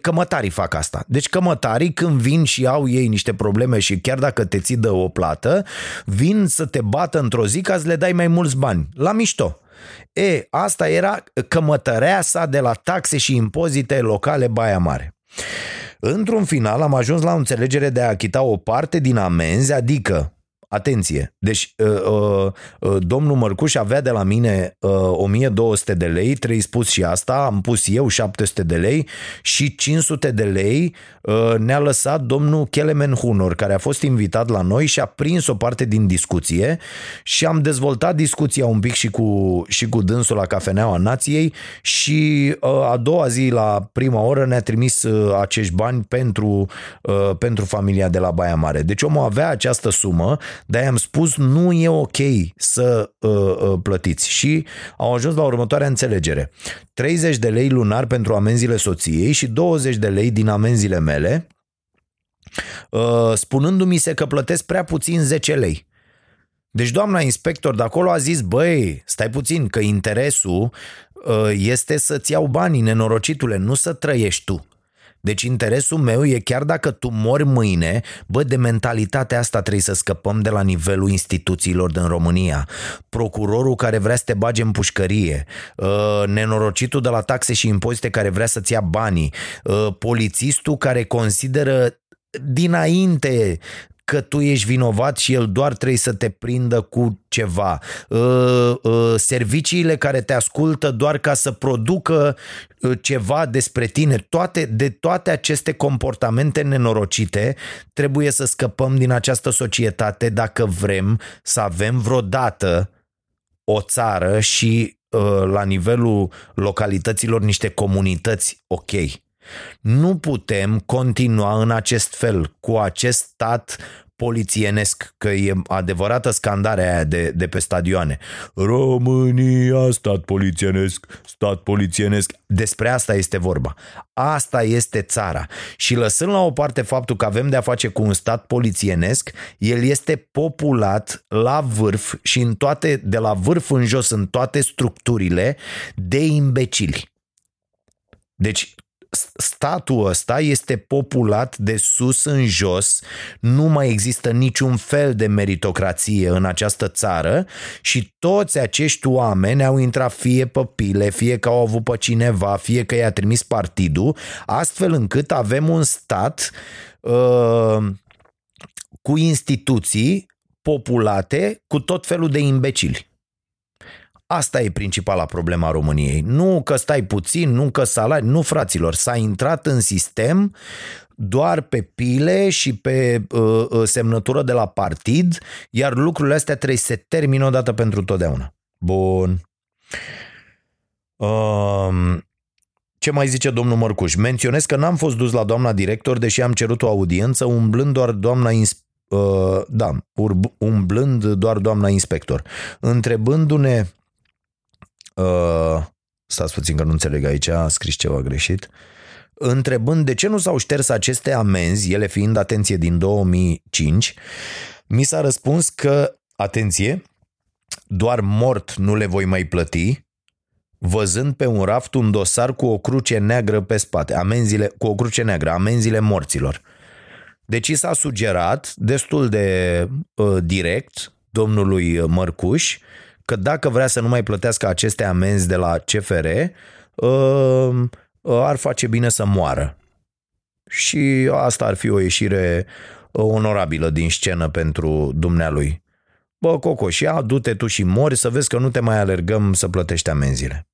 Speaker 2: cămătarii fac asta. Deci cămătarii când vin și au ei niște probleme și chiar dacă te ții de o plată, vin să te bată într-o zi ca să le dai mai mulți bani. La mișto. E, asta era cămătărea sa de la taxe și impozite locale Baia Mare. Într-un final am ajuns la o înțelegere de a achita o parte din amenzi, adică Atenție! Deci, uh, uh, uh, domnul Mărcuș avea de la mine uh, 1200 de lei, trei spus și asta, am pus eu 700 de lei și 500 de lei uh, ne-a lăsat domnul Kelemen Hunor, care a fost invitat la noi și a prins o parte din discuție și am dezvoltat discuția un pic și cu, și cu dânsul la Cafeneaua Nației și uh, a doua zi, la prima oră, ne-a trimis uh, acești bani pentru, uh, pentru familia de la Baia Mare. Deci omul avea această sumă, dar am spus nu e ok să uh, uh, plătiți și au ajuns la următoarea înțelegere. 30 de lei lunar pentru amenziile soției și 20 de lei din amenziile mele, uh, spunându-mi se că plătesc prea puțin 10 lei. Deci doamna inspector de acolo a zis, băi, stai puțin, că interesul uh, este să-ți iau banii, nenorocitule, nu să trăiești tu. Deci interesul meu e chiar dacă tu mori mâine, bă, de mentalitatea asta trebuie să scăpăm de la nivelul instituțiilor din România. Procurorul care vrea să te bage în pușcărie, uh, nenorocitul de la taxe și impozite care vrea să-ți ia banii, uh, polițistul care consideră dinainte că tu ești vinovat și el doar trebuie să te prindă cu ceva. Uh, uh, serviciile care te ascultă doar ca să producă uh, ceva despre tine, toate, de toate aceste comportamente nenorocite, trebuie să scăpăm din această societate dacă vrem să avem vreodată o țară și la nivelul localităților niște comunități ok. Nu putem continua în acest fel, cu acest stat polițienesc, că e adevărată scandarea aia de, de pe stadioane. România, stat polițienesc, stat polițienesc. Despre asta este vorba. Asta este țara. Și lăsând la o parte faptul că avem de-a face cu un stat polițienesc, el este populat la vârf și în toate, de la vârf în jos, în toate structurile, de imbecili. Deci statul ăsta este populat de sus în jos, nu mai există niciun fel de meritocrație în această țară și toți acești oameni au intrat fie pe pile, fie că au avut pe cineva, fie că i-a trimis partidul, astfel încât avem un stat uh, cu instituții populate cu tot felul de imbecili. Asta e principala problema României. Nu că stai puțin, nu că salari, nu fraților, s-a intrat în sistem doar pe pile și pe uh, uh, semnătură de la partid, iar lucrurile astea trebuie să se termină odată pentru totdeauna. Bun. Um, ce mai zice domnul Mărcuș? Menționez că n-am fost dus la doamna director, deși am cerut o audiență, umblând doar doamna ins- uh, da, umblând doar doamna inspector. Întrebându-ne Uh, stați puțin că nu înțeleg aici, a scris ceva greșit. Întrebând de ce nu s-au șters aceste amenzi, ele fiind, atenție, din 2005, mi s-a răspuns că, atenție, doar mort nu le voi mai plăti, văzând pe un raft un dosar cu o cruce neagră pe spate, amenziile, cu o cruce neagră, amenziile morților. Deci s-a sugerat destul de uh, direct domnului Mărcuș că dacă vrea să nu mai plătească aceste amenzi de la CFR, uh, ar face bine să moară. Și asta ar fi o ieșire onorabilă din scenă pentru dumnealui. Bă, Cocoș, ia, du-te tu și mori să vezi că nu te mai alergăm să plătești amenziile.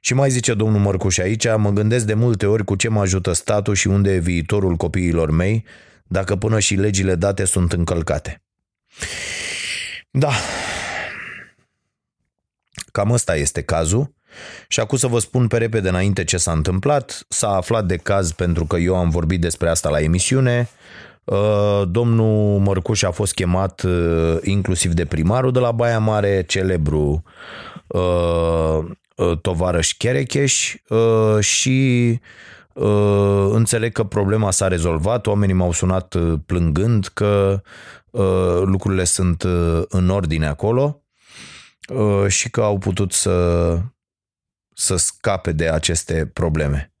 Speaker 2: Și mai zice domnul Mărcuș aici, mă gândesc de multe ori cu ce mă ajută statul și unde e viitorul copiilor mei, dacă până și legile date sunt încălcate. Da, Cam ăsta este cazul. Și acum să vă spun pe repede înainte ce s-a întâmplat. S-a aflat de caz pentru că eu am vorbit despre asta la emisiune. Uh, domnul Mărcuș a fost chemat uh, inclusiv de primarul de la Baia Mare, celebru uh, tovarăș Cherecheș și înțeleg că problema s-a rezolvat, oamenii m-au sunat plângând că lucrurile sunt în ordine acolo Uh, și că au putut să, să scape de aceste probleme.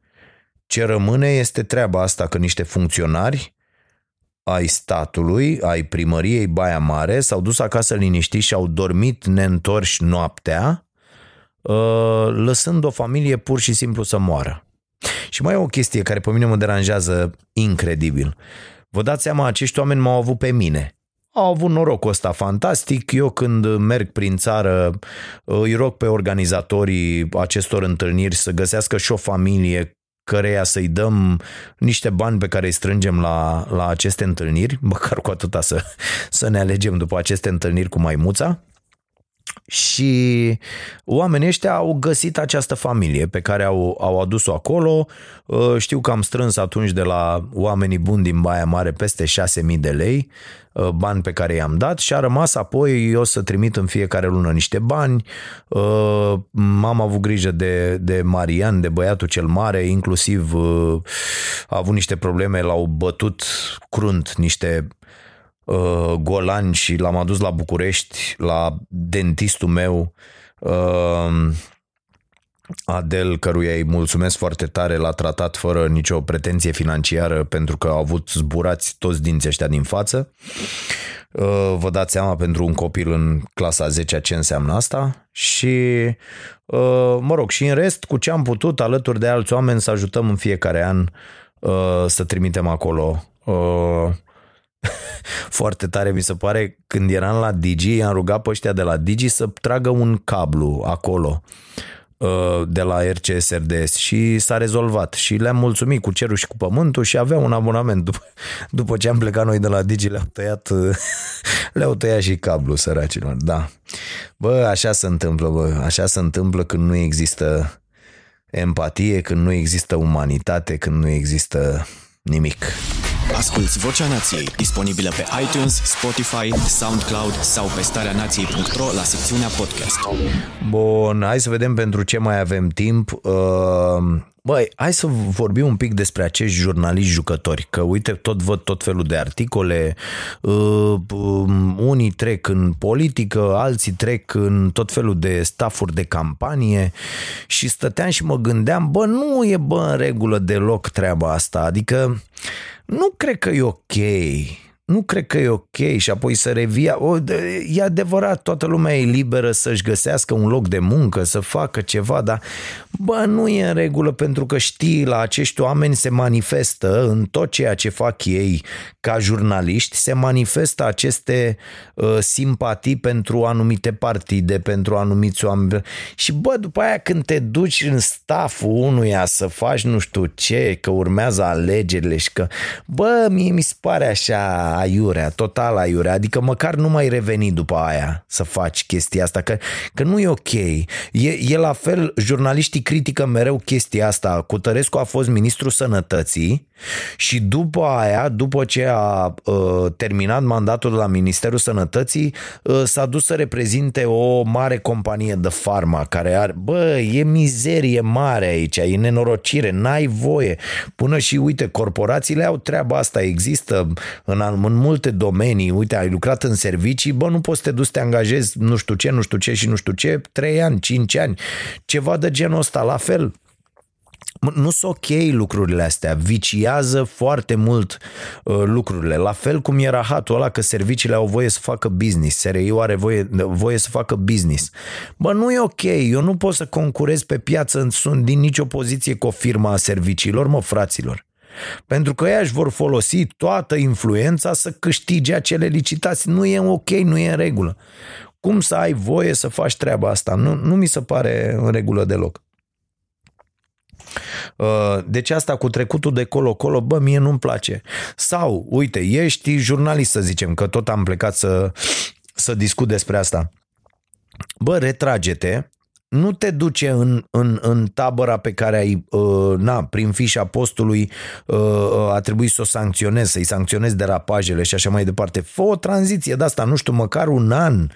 Speaker 2: Ce rămâne este treaba asta că niște funcționari ai statului, ai primăriei Baia Mare, s-au dus acasă liniștiți și au dormit neîntorși noaptea, uh, lăsând o familie pur și simplu să moară. Și mai e o chestie care pe mine mă deranjează incredibil. Vă dați seama, acești oameni m-au avut pe mine au avut norocul ăsta fantastic. Eu când merg prin țară îi rog pe organizatorii acestor întâlniri să găsească și o familie căreia să-i dăm niște bani pe care îi strângem la, la aceste întâlniri, măcar cu atâta să, să ne alegem după aceste întâlniri cu maimuța. Și oamenii ăștia au găsit această familie pe care au, au adus-o acolo. Uh, știu că am strâns atunci de la oamenii buni din Baia Mare peste 6.000 de lei, uh, bani pe care i-am dat și a rămas apoi eu să trimit în fiecare lună niște bani. Uh, am avut grijă de, de Marian, de băiatul cel mare, inclusiv a avut niște probleme, l-au bătut crunt niște uh, golan și l-am adus la București, la dentistul meu uh, Adel, căruia îi mulțumesc foarte tare, l-a tratat fără nicio pretenție financiară pentru că au avut zburați toți dinții ăștia din față. Uh, vă dați seama pentru un copil în clasa 10 ce înseamnă asta și uh, mă rog, și în rest cu ce am putut alături de alți oameni să ajutăm în fiecare an uh, să trimitem acolo foarte tare mi se pare. Când eram la Digi, am rugat pe ăștia de la Digi să tragă un cablu acolo Uh, de la RCS RDS și s-a rezolvat. Și le-am mulțumit cu cerul și cu pământul și avea un abonament. După, după ce am plecat noi de la Digi le-au tăiat uh, le-au tăiat și cablu săracilor, da. Bă, așa se întâmplă, bă, așa se întâmplă când nu există empatie, când nu există umanitate, când nu există nimic.
Speaker 1: Asculți Vocea Nației, disponibilă pe iTunes, Spotify, SoundCloud sau pe starea nației.ro la secțiunea podcast.
Speaker 2: Bun, hai să vedem pentru ce mai avem timp. Uh, băi, hai să vorbim un pic despre acești jurnaliști jucători, că uite, tot văd tot felul de articole, uh, um, unii trec în politică, alții trec în tot felul de stafuri de campanie și stăteam și mă gândeam, bă, nu e bă în regulă deloc treaba asta, adică nu cred că e ok nu cred că e ok și apoi să revia. O, e adevărat, toată lumea e liberă să-și găsească un loc de muncă, să facă ceva, dar bă, nu e în regulă pentru că știi, la acești oameni se manifestă în tot ceea ce fac ei ca jurnaliști, se manifestă aceste uh, simpatii pentru anumite partide, pentru anumiți oameni. Și bă, după aia când te duci în staful unuia să faci nu știu ce, că urmează alegerile și că, bă, mie mi se pare așa aiurea, total aiurea, adică măcar nu mai reveni după aia să faci chestia asta, că, că nu e ok. E, e la fel, jurnaliștii critică mereu chestia asta. Cutărescu a fost ministrul sănătății și după aia, după ce a uh, terminat mandatul la Ministerul Sănătății, uh, s-a dus să reprezinte o mare companie de farma care are, bă, e mizerie mare aici, e nenorocire, n-ai voie. Până și, uite, corporațiile au treaba asta, există în, în multe domenii, uite, ai lucrat în servicii, bă, nu poți să te duci să te angajezi nu știu ce, nu știu ce și nu știu ce, trei ani, cinci ani, ceva de genul ăsta, la fel, nu sunt ok lucrurile astea, viciază foarte mult uh, lucrurile. La fel cum era hatul ăla că serviciile au voie să facă business, SRI-ul are voie, voie să facă business. Bă, nu e ok, eu nu pot să concurez pe piață, sunt din nicio poziție cu o firmă a serviciilor, mă, fraților. Pentru că ei își vor folosi toată influența să câștige acele licitații. Nu e ok, nu e în regulă. Cum să ai voie să faci treaba asta? Nu, nu mi se pare în regulă deloc. Uh, deci asta cu trecutul de colo-colo, bă, mie nu-mi place. Sau, uite, ești jurnalist, să zicem, că tot am plecat să, să discut despre asta. Bă, retrage-te, nu te duce în, în, în tabăra pe care ai, uh, na, prin fișa postului uh, uh, a trebuit să o sancționezi, să-i sancționezi derapajele și așa mai departe. Fă o tranziție de asta, nu știu, măcar un an.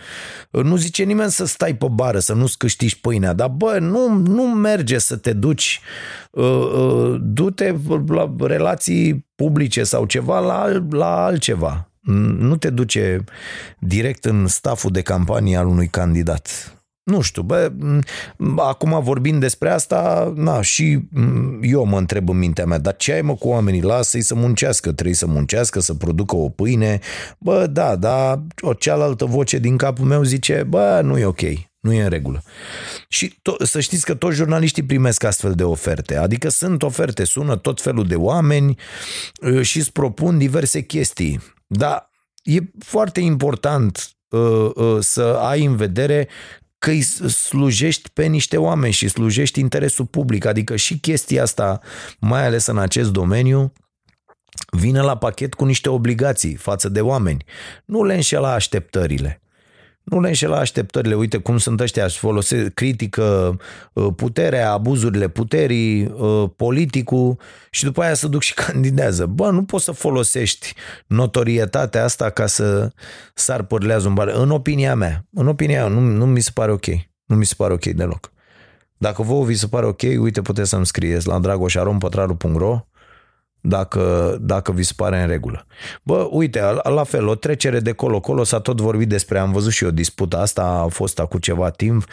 Speaker 2: Uh, nu zice nimeni să stai pe bară, să nu-ți câștigi pâinea, dar bă, nu, nu merge să te duci, uh, uh, du-te la relații publice sau ceva la, la altceva. Nu te duce direct în staful de campanie al unui candidat nu știu, bă, acum vorbind despre asta, na, și eu mă întreb în mintea mea, dar ce ai mă cu oamenii? Lasă-i să muncească, trebuie să muncească, să producă o pâine. Bă, da, da, o cealaltă voce din capul meu zice, bă, nu e ok, nu e în regulă. Și to- să știți că toți jurnaliștii primesc astfel de oferte, adică sunt oferte, sună tot felul de oameni ă, și îți propun diverse chestii. Dar e foarte important uh, uh, să ai în vedere că îi slujești pe niște oameni și slujești interesul public. Adică și chestia asta, mai ales în acest domeniu, vine la pachet cu niște obligații față de oameni. Nu le înșela așteptările. Nu le înșela așteptările, uite cum sunt ăștia, folosesc, critică uh, puterea, abuzurile puterii, uh, politicul și după aia să duc și candidează. Bă, nu poți să folosești notorietatea asta ca să sar părlează un bar. În opinia mea, în opinia mea, nu, nu mi se pare ok. Nu mi se pare ok deloc. Dacă vouă vi se pare ok, uite, puteți să-mi scrieți la dragoșarompătraru.ro dacă, dacă vi se pare în regulă. Bă, uite, la fel, o trecere de colo-colo s-a tot vorbit despre, am văzut și eu disputa asta, a fost acum ceva timp,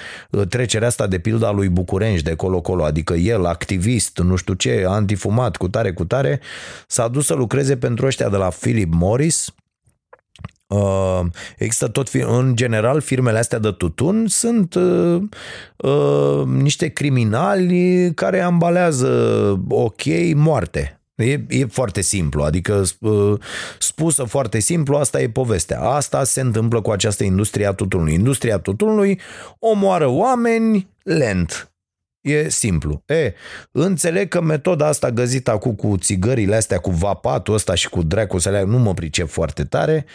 Speaker 2: trecerea asta de pilda lui Bucurenști de colo-colo, adică el, activist, nu știu ce, antifumat, cu tare, cu tare, s-a dus să lucreze pentru ăștia de la Philip Morris, Uh, există tot, în general, firmele astea de tutun sunt uh, uh, niște criminali care ambalează ok moarte. E, e foarte simplu, adică uh, spusă foarte simplu, asta e povestea. Asta se întâmplă cu această industrie a tutunului. Industria tutunului omoară oameni lent, E simplu. E, înțeleg că metoda asta găzită acum cu țigările astea, cu vapatul ăsta și cu dracu să nu mă pricep foarte tare,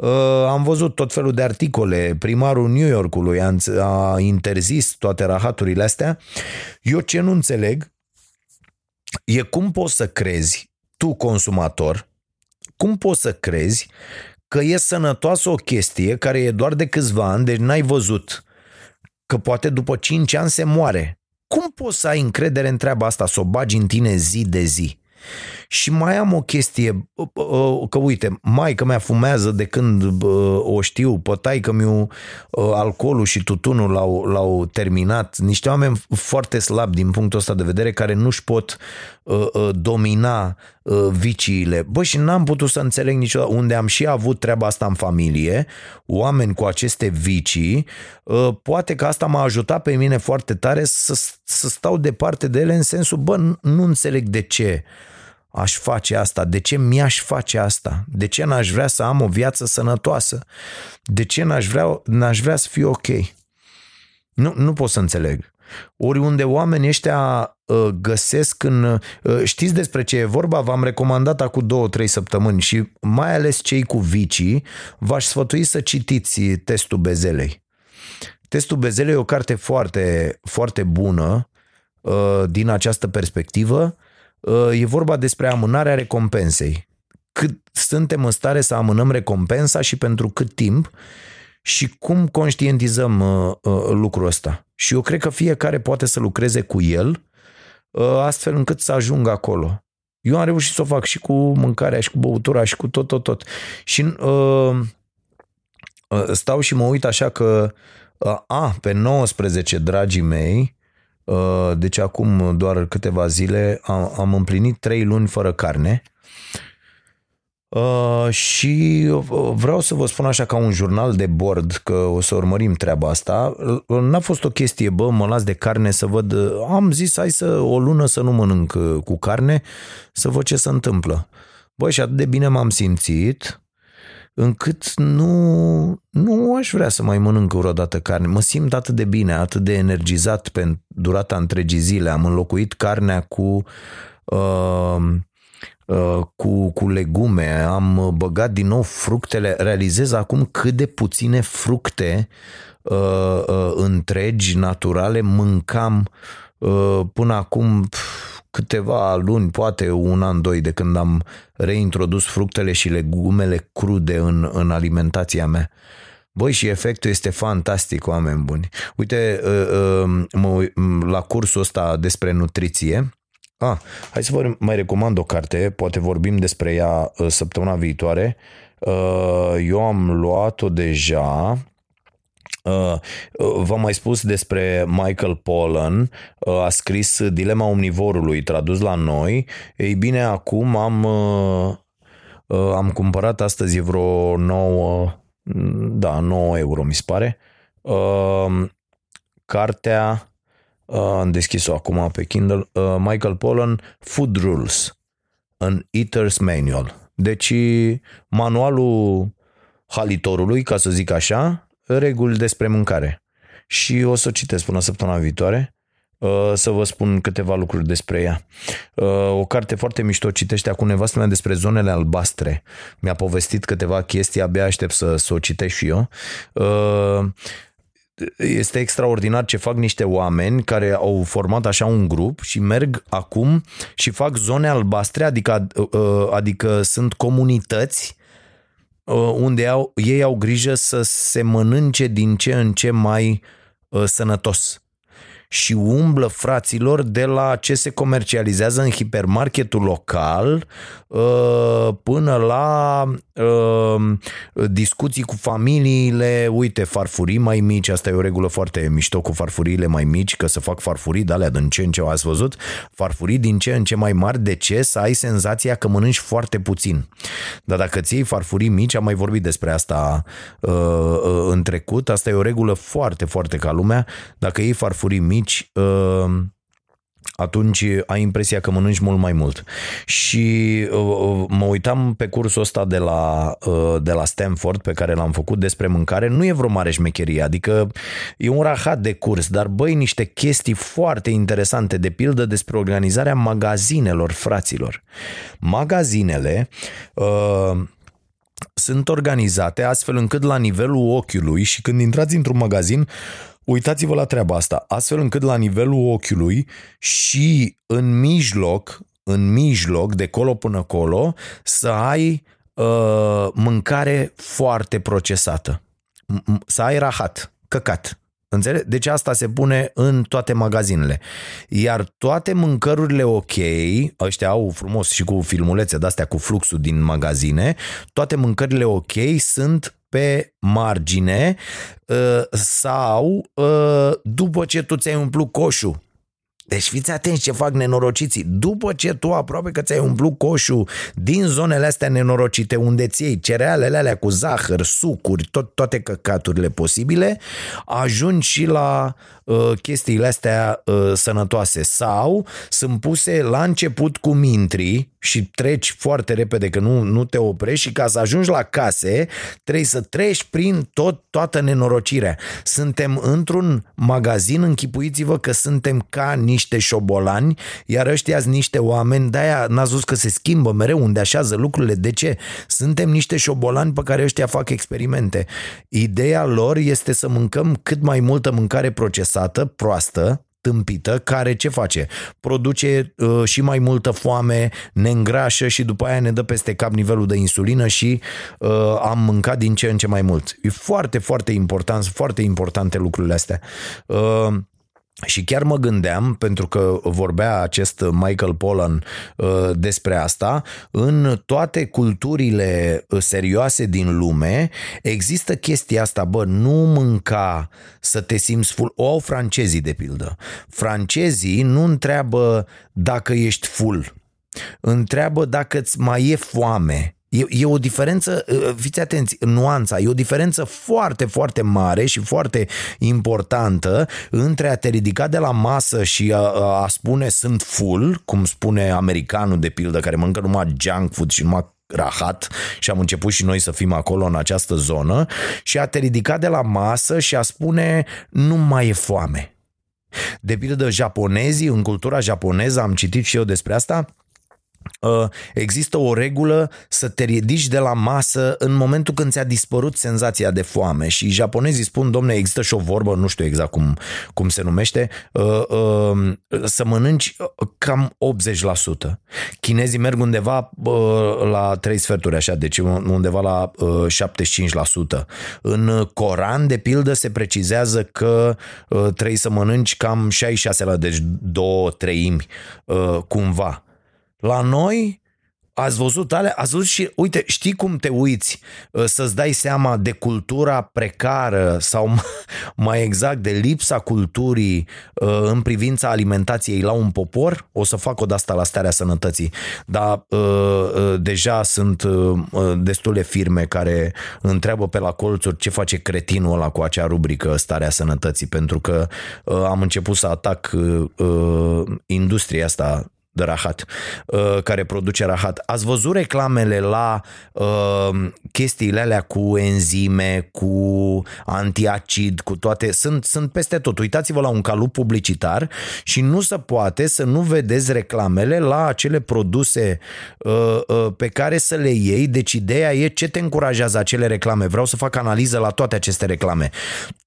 Speaker 2: Uh, am văzut tot felul de articole. Primarul New Yorkului a, a interzis toate rahaturile astea. Eu ce nu înțeleg e cum poți să crezi, tu consumator, cum poți să crezi că e sănătoasă o chestie care e doar de câțiva ani, deci n-ai văzut că poate după 5 ani se moare. Cum poți să ai încredere în treaba asta, să o bagi în tine zi de zi? Și mai am o chestie, că uite, maica mea fumează de când o știu, pătai că mi alcoolul și tutunul l-au, l-au terminat. Niște oameni foarte slabi din punctul ăsta de vedere care nu-și pot domina viciile. Bă, și n-am putut să înțeleg niciodată unde am și avut treaba asta în familie, oameni cu aceste vicii, poate că asta m-a ajutat pe mine foarte tare să, să stau departe de ele în sensul, bă, nu înțeleg de ce aș face asta? De ce mi-aș face asta? De ce n-aș vrea să am o viață sănătoasă? De ce n-aș vrea, n-aș vrea să fiu ok? Nu, nu pot să înțeleg. Oriunde oamenii ăștia uh, găsesc în... Uh, știți despre ce e vorba? V-am recomandat acum două, trei săptămâni și mai ales cei cu vicii, v-aș sfătui să citiți testul Bezelei. Testul Bezelei e o carte foarte, foarte bună uh, din această perspectivă Uh, e vorba despre amânarea recompensei. Cât suntem în stare să amânăm recompensa și pentru cât timp și cum conștientizăm uh, uh, lucrul ăsta. Și eu cred că fiecare poate să lucreze cu el astfel încât să ajungă acolo. Eu am reușit să o fac și cu mâncarea și cu băutura și cu tot, tot, tot. Și uh, stau și mă uit așa că uh, a, pe 19, dragii mei, Uh, deci acum doar câteva zile am, am împlinit trei luni fără carne Uh, și uh, vreau să vă spun așa ca un jurnal de bord că o să urmărim treaba asta. N-a fost o chestie, bă, mă las de carne să văd. Am zis, hai să o lună să nu mănânc cu carne, să văd ce se întâmplă. Bă, și atât de bine m-am simțit încât nu, nu aș vrea să mai mănânc vreodată carne. Mă simt atât de bine, atât de energizat pe durata întregii zile. Am înlocuit carnea cu uh, uh, cu, cu legume, am băgat din nou fructele, realizez acum cât de puține fructe uh, uh, întregi, naturale, mâncam uh, până acum pf, câteva luni, poate un an, doi, de când am reintrodus fructele și legumele crude în, în alimentația mea. Băi, și efectul este fantastic, oameni buni. Uite, uh, uh, mă, la cursul ăsta despre nutriție, ah, hai să vă mai recomand o carte, poate vorbim despre ea uh, săptămâna viitoare. Eu am luat-o deja, Uh, uh, v-am mai spus despre Michael Pollan, uh, a scris Dilema omnivorului, tradus la noi. Ei bine, acum am, am cumpărat astăzi vreo 9, da, 9 euro, mi se pare. Cartea, am deschis-o acum pe Kindle, Michael Pollan, Food Rules, an Eater's Manual. Deci, manualul halitorului, ca să zic așa, reguli despre mâncare. Și o să o citesc până săptămâna viitoare uh, să vă spun câteva lucruri despre ea. Uh, o carte foarte mișto citește acum nevastă mea despre zonele albastre. Mi-a povestit câteva chestii, abia aștept să, să o citesc și eu. Uh, este extraordinar ce fac niște oameni care au format așa un grup și merg acum și fac zone albastre, adică, adică sunt comunități Uh, unde au, ei au grijă să se mănânce din ce în ce mai uh, sănătos. Și umblă fraților de la ce se comercializează în hipermarketul local uh, până la uh, discuții cu familiile, uite, farfurii mai mici, asta e o regulă foarte mișto cu farfuriile mai mici, că să fac farfurii de alea din ce în ce ați văzut, farfurii din ce în ce mai mari, de ce? Să ai senzația că mănânci foarte puțin. Dar dacă ți iei farfurii mici, am mai vorbit despre asta uh, uh, în trecut, asta e o regulă foarte, foarte ca lumea, dacă iei farfurii mici, uh, atunci ai impresia că mănânci mult mai mult. Și uh, mă uitam pe cursul ăsta de la, uh, de la Stanford pe care l-am făcut despre mâncare, nu e vreo mare șmecherie, adică e un rahat de curs, dar băi, niște chestii foarte interesante, de pildă despre organizarea magazinelor fraților. Magazinele uh, sunt organizate astfel încât la nivelul ochiului și când intrați într-un magazin, uitați-vă la treaba asta, astfel încât la nivelul ochiului și în mijloc, în mijloc, de colo până colo, să ai uh, mâncare foarte procesată. Să ai rahat, căcat. Înțeleg? Deci asta se pune în toate magazinele. Iar toate mâncărurile ok, ăștia au frumos și cu filmulețe de-astea cu fluxul din magazine, toate mâncările ok sunt pe margine uh, sau uh, după ce tu ți-ai umplut coșul deci fiți atenți ce fac nenorociții. După ce tu aproape că ți-ai umplut coșul din zonele astea nenorocite unde ți iei cerealele alea cu zahăr, sucuri, tot, toate căcaturile posibile, ajungi și la uh, chestiile astea uh, sănătoase sau sunt puse la început cu mintri și treci foarte repede că nu, nu te oprești și ca să ajungi la case trebuie să treci prin tot, toată nenorocirea. Suntem într-un magazin, închipuiți-vă că suntem ca niște șobolani, iar ăștia sunt niște oameni, de-aia n-ați văzut că se schimbă mereu unde așează lucrurile. De ce? Suntem niște șobolani pe care ăștia fac experimente. Ideea lor este să mâncăm cât mai multă mâncare procesată, proastă, tâmpită care ce face? Produce uh, și mai multă foame, ne îngrașă și după aia ne dă peste cap nivelul de insulină și uh, am mâncat din ce în ce mai mult. E foarte, foarte important, foarte importante lucrurile astea. Uh, și chiar mă gândeam, pentru că vorbea acest Michael Pollan uh, despre asta, în toate culturile uh, serioase din lume există chestia asta, bă, nu mânca să te simți full. O au francezii, de pildă. Francezii nu întreabă dacă ești full, întreabă dacă îți mai e foame E, e o diferență, fiți atenți, nuanța, e o diferență foarte, foarte mare și foarte importantă între a te ridica de la masă și a, a spune sunt full, cum spune americanul de pildă, care mănâncă numai junk food și numai rahat și am început și noi să fim acolo în această zonă și a te ridica de la masă și a spune nu mai e foame. De pildă japonezii, în cultura japoneză, am citit și eu despre asta, Uh, există o regulă să te ridici de la masă în momentul când ți-a dispărut senzația de foame și japonezii spun, domne, există și o vorbă, nu știu exact cum, cum se numește, uh, uh, să mănânci cam 80%. Chinezii merg undeva la 3 sferturi, așa, deci undeva la 75%. În Coran, de pildă, se precizează că trebuie să mănânci cam 66%, deci două treimi cumva. La noi ați văzut alea, ați văzut și, uite, știi cum te uiți uh, să-ți dai seama de cultura precară sau mai exact de lipsa culturii uh, în privința alimentației la un popor? O să fac o de asta la starea sănătății, dar uh, deja sunt destule firme care întreabă pe la colțuri ce face cretinul ăla cu acea rubrică starea sănătății, pentru că am început să atac industria asta de rahat, uh, care produce rahat. Ați văzut reclamele la uh, chestiile alea cu enzime, cu antiacid, cu toate, sunt, sunt peste tot. Uitați-vă la un calup publicitar și nu se poate să nu vedeți reclamele la acele produse uh, uh, pe care să le iei. Deci ideea e ce te încurajează acele reclame. Vreau să fac analiză la toate aceste reclame.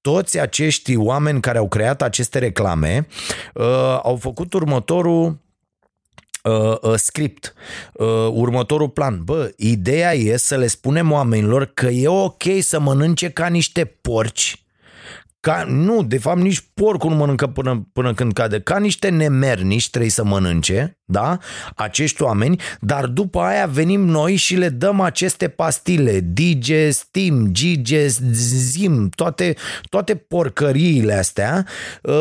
Speaker 2: Toți acești oameni care au creat aceste reclame uh, au făcut următorul uh, uh, script, uh, următorul plan. Bă, ideea e să le spunem oamenilor că e ok să mănânce ca niște porci, ca, nu, de fapt nici porcul nu mănâncă până, până când cade. Ca niște nemernici trebuie să mănânce, da? Acești oameni, dar după aia venim noi și le dăm aceste pastile, Digestim, Gigezim, toate, toate porcăriile astea, uh,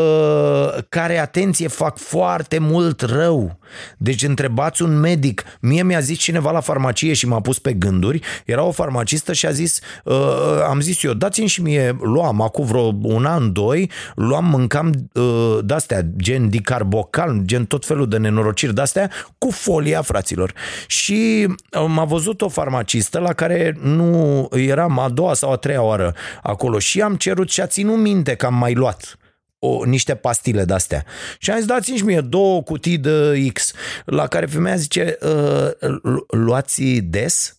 Speaker 2: care, atenție, fac foarte mult rău. Deci întrebați un medic, mie mi-a zis cineva la farmacie și m-a pus pe gânduri, era o farmacistă și a zis, uh, am zis eu, dați-mi și mie, luam acum vreo un an, doi, luam, mâncam uh, de-astea, gen dicarbocal, gen tot felul de nenorociri de-astea, cu folia, fraților. Și uh, m-a văzut o farmacistă la care nu eram a doua sau a treia oară acolo și am cerut și a ținut minte că am mai luat o, niște pastile de-astea. Și am zis, dați-mi și mie două cutii de X, la care femeia zice, uh, luați des?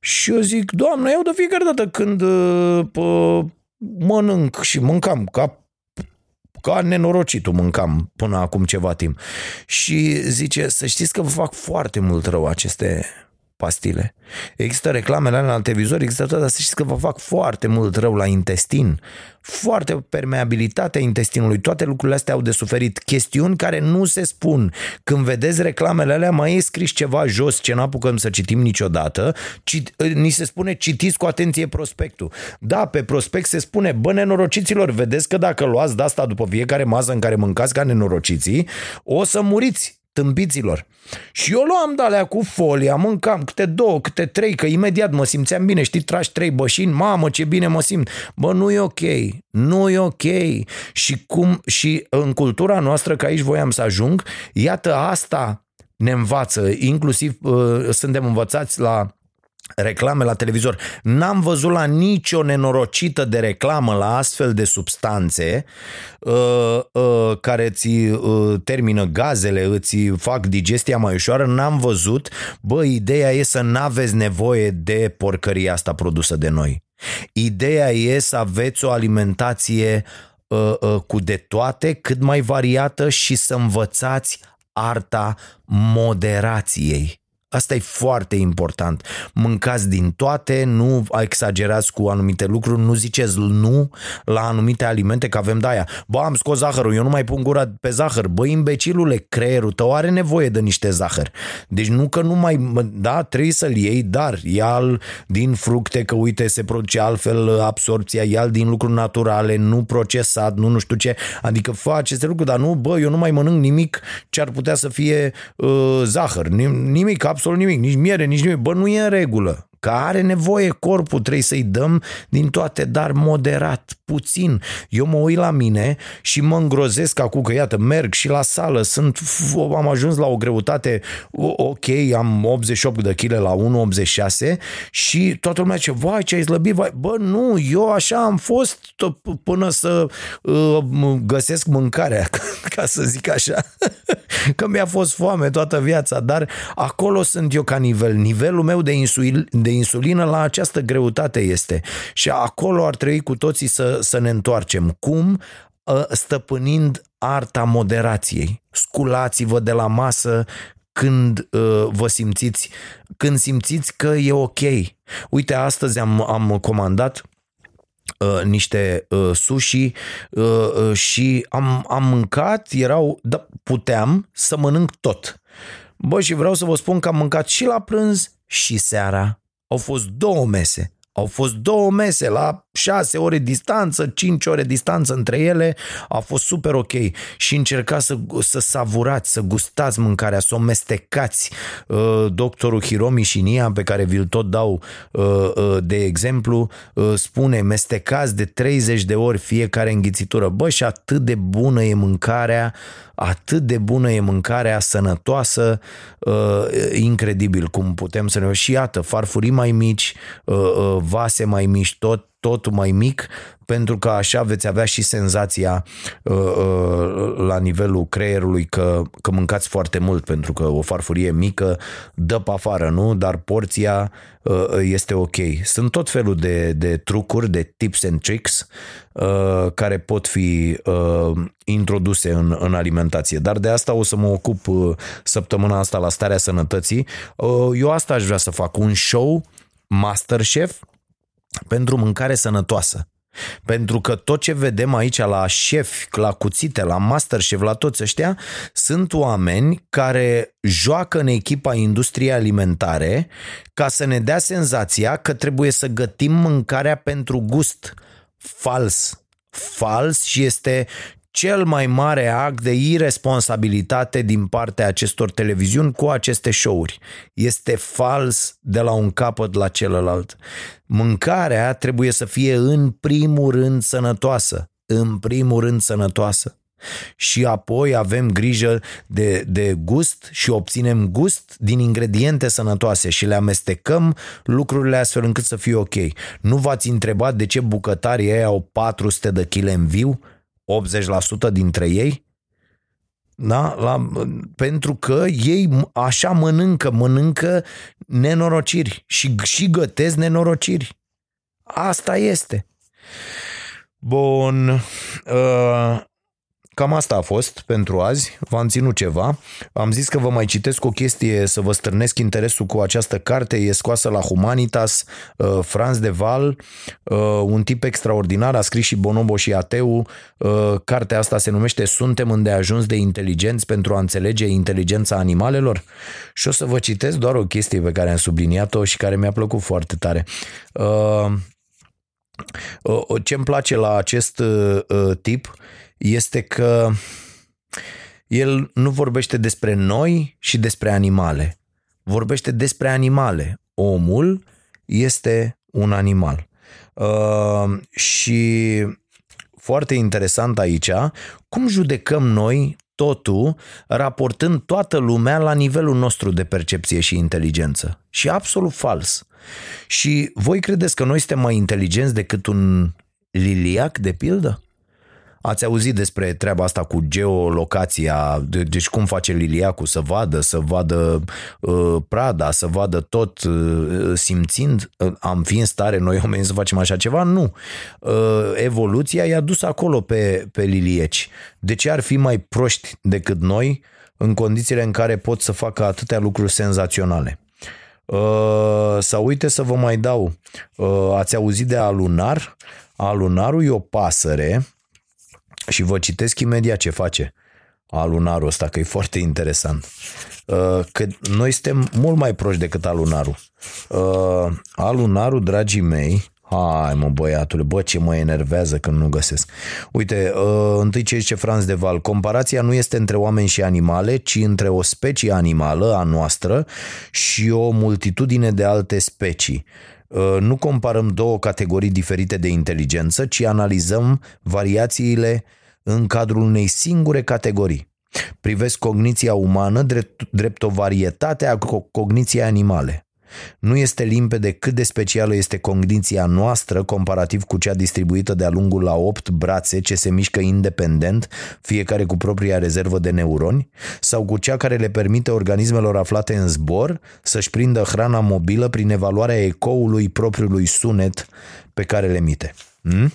Speaker 2: Și eu zic, doamnă, eu de fiecare dată când uh, mănânc și mâncam ca ca nenorocitul mâncam până acum ceva timp. Și zice, să știți că vă fac foarte mult rău aceste pastile. Există reclamele la televizor, există toate, dar să știți că vă fac foarte mult rău la intestin, foarte permeabilitatea intestinului, toate lucrurile astea au de suferit, chestiuni care nu se spun. Când vedeți reclamele alea, mai e scris ceva jos ce n-apucăm să citim niciodată, cit, ni se spune citiți cu atenție prospectul. Da, pe prospect se spune, bă, nenorociților, vedeți că dacă luați de asta după fiecare masă în care mâncați ca nenorociții, o să muriți tâmpiților. Și eu luam de alea cu folia, mâncam câte două, câte trei, că imediat mă simțeam bine, știi, tragi trei bășini, mamă ce bine mă simt. Bă, nu e ok, nu e ok. Și, cum, și în cultura noastră, că aici voiam să ajung, iată asta ne învață, inclusiv uh, suntem învățați la reclame la televizor. N-am văzut la nicio nenorocită de reclamă la astfel de substanțe uh, uh, care ți uh, termină gazele, îți fac digestia mai ușoară. N-am văzut. Bă, ideea e să n-aveți nevoie de porcăria asta produsă de noi. Ideea e să aveți o alimentație uh, uh, cu de toate, cât mai variată și să învățați arta moderației Asta e foarte important. Mâncați din toate, nu exagerați cu anumite lucruri, nu ziceți nu la anumite alimente, că avem de-aia. Bă, am scos zahărul, eu nu mai pun gura pe zahăr. Bă, imbecilule, creierul tău are nevoie de niște zahăr. Deci nu că nu mai, da, trebuie să-l iei, dar ia din fructe, că uite, se produce altfel absorpția, ia din lucruri naturale, nu procesat, nu nu știu ce. Adică fă aceste lucruri, dar nu, bă, eu nu mai mănânc nimic ce ar putea să fie uh, zahăr, nimic, absolut absolut nimic, nici miere, nici nimic. Bă, nu e în regulă că are nevoie corpul, trebuie să-i dăm din toate, dar moderat, puțin. Eu mă uit la mine și mă îngrozesc acum că, iată, merg și la sală, sunt, am ajuns la o greutate, ok, am 88 de kg la 1,86 și toată lumea zice, vai, ce ai slăbit, vai. Bă, nu, eu așa am fost până să uh, găsesc mâncarea, ca să zic așa, că mi-a fost foame toată viața, dar acolo sunt eu ca nivel. Nivelul meu de, insul, de insulină la această greutate este. Și acolo ar trebui cu toții să, să ne întoarcem. Cum? Ă, stăpânind arta moderației. Sculați-vă de la masă când uh, vă simțiți, când simțiți că e ok. Uite, astăzi am, am comandat uh, niște uh, sushi uh, uh, și am, am mâncat, erau, da, puteam să mănânc tot. Bă, și vreau să vă spun că am mâncat și la prânz și seara. Au fost două mese. Au fost două mese la șase ore distanță, cinci ore distanță între ele, a fost super ok și încercați să, să savurați, să gustați mâncarea, să o mestecați. Uh, doctorul Hiromi Shinya, pe care vi-l tot dau uh, uh, de exemplu, spune mestecați de 30 de ori fiecare înghițitură. Bă, și atât de bună e mâncarea, atât de bună e mâncarea sănătoasă, incredibil cum putem să ne... Și iată, farfurii mai mici, vase mai mici, tot tot mai mic, pentru că așa veți avea și senzația uh, uh, la nivelul creierului că, că mâncați foarte mult, pentru că o farfurie mică dă pe afară, nu? Dar porția uh, este ok. Sunt tot felul de, de trucuri, de tips and tricks uh, care pot fi uh, introduse în, în alimentație. Dar de asta o să mă ocup uh, săptămâna asta la starea sănătății. Uh, eu asta aș vrea să fac, un show Masterchef pentru mâncare sănătoasă. Pentru că tot ce vedem aici la șef, la cuțite, la masterchef, la toți ăștia, sunt oameni care joacă în echipa industriei alimentare ca să ne dea senzația că trebuie să gătim mâncarea pentru gust. Fals. Fals și este cel mai mare act de irresponsabilitate din partea acestor televiziuni cu aceste show-uri. Este fals de la un capăt la celălalt. Mâncarea trebuie să fie în primul rând sănătoasă. În primul rând sănătoasă. Și apoi avem grijă de, de gust și obținem gust din ingrediente sănătoase și le amestecăm lucrurile astfel încât să fie ok. Nu v-ați întrebat de ce bucătarii ei au 400 de kg în viu? 80% dintre ei, da? La, pentru că ei așa mănâncă, mănâncă nenorociri și, și gătesc nenorociri. Asta este. Bun. Uh, Cam asta a fost pentru azi, v-am ținut ceva. Am zis că vă mai citesc o chestie să vă strânesc interesul cu această carte. E scoasă la Humanitas, uh, Franz de Val, uh, un tip extraordinar, a scris și Bonobo și Ateu. Uh, cartea asta se numește Suntem îndeajuns de inteligenți pentru a înțelege inteligența animalelor. Și o să vă citesc doar o chestie pe care am subliniat-o și care mi-a plăcut foarte tare. Ce îmi place la acest tip este că el nu vorbește despre noi și despre animale. Vorbește despre animale. Omul este un animal. Uh, și foarte interesant aici, cum judecăm noi totul raportând toată lumea la nivelul nostru de percepție și inteligență. Și absolut fals. Și voi credeți că noi suntem mai inteligenți decât un liliac, de pildă? Ați auzit despre treaba asta cu geolocația, deci cum face Liliacu să vadă, să vadă uh, prada, să vadă tot uh, simțind? Uh, am fi în stare noi oamenii să facem așa ceva? Nu. Uh, evoluția i-a dus acolo pe, pe lilieci. De ce ar fi mai proști decât noi în condițiile în care pot să facă atâtea lucruri senzaționale? Uh, sau uite să vă mai dau, uh, ați auzit de alunar? Alunarul e o pasăre și vă citesc imediat ce face alunarul ăsta, că e foarte interesant. Uh, că noi suntem mult mai proști decât alunarul. Uh, alunarul, dragii mei, Hai mă băiatule, bă ce mă enervează când nu găsesc. Uite, uh, întâi ce zice Franz de Val, comparația nu este între oameni și animale, ci între o specie animală a noastră și o multitudine de alte specii. Uh, nu comparăm două categorii diferite de inteligență, ci analizăm variațiile în cadrul unei singure categorii. Privesc cogniția umană drept, drept o varietate a cogniției animale. Nu este limpede cât de specială este cogniția noastră comparativ cu cea distribuită de-a lungul la opt brațe ce se mișcă independent, fiecare cu propria rezervă de neuroni, sau cu cea care le permite organismelor aflate în zbor să-și prindă hrana mobilă prin evaluarea ecoului propriului sunet pe care le emite. Hmm?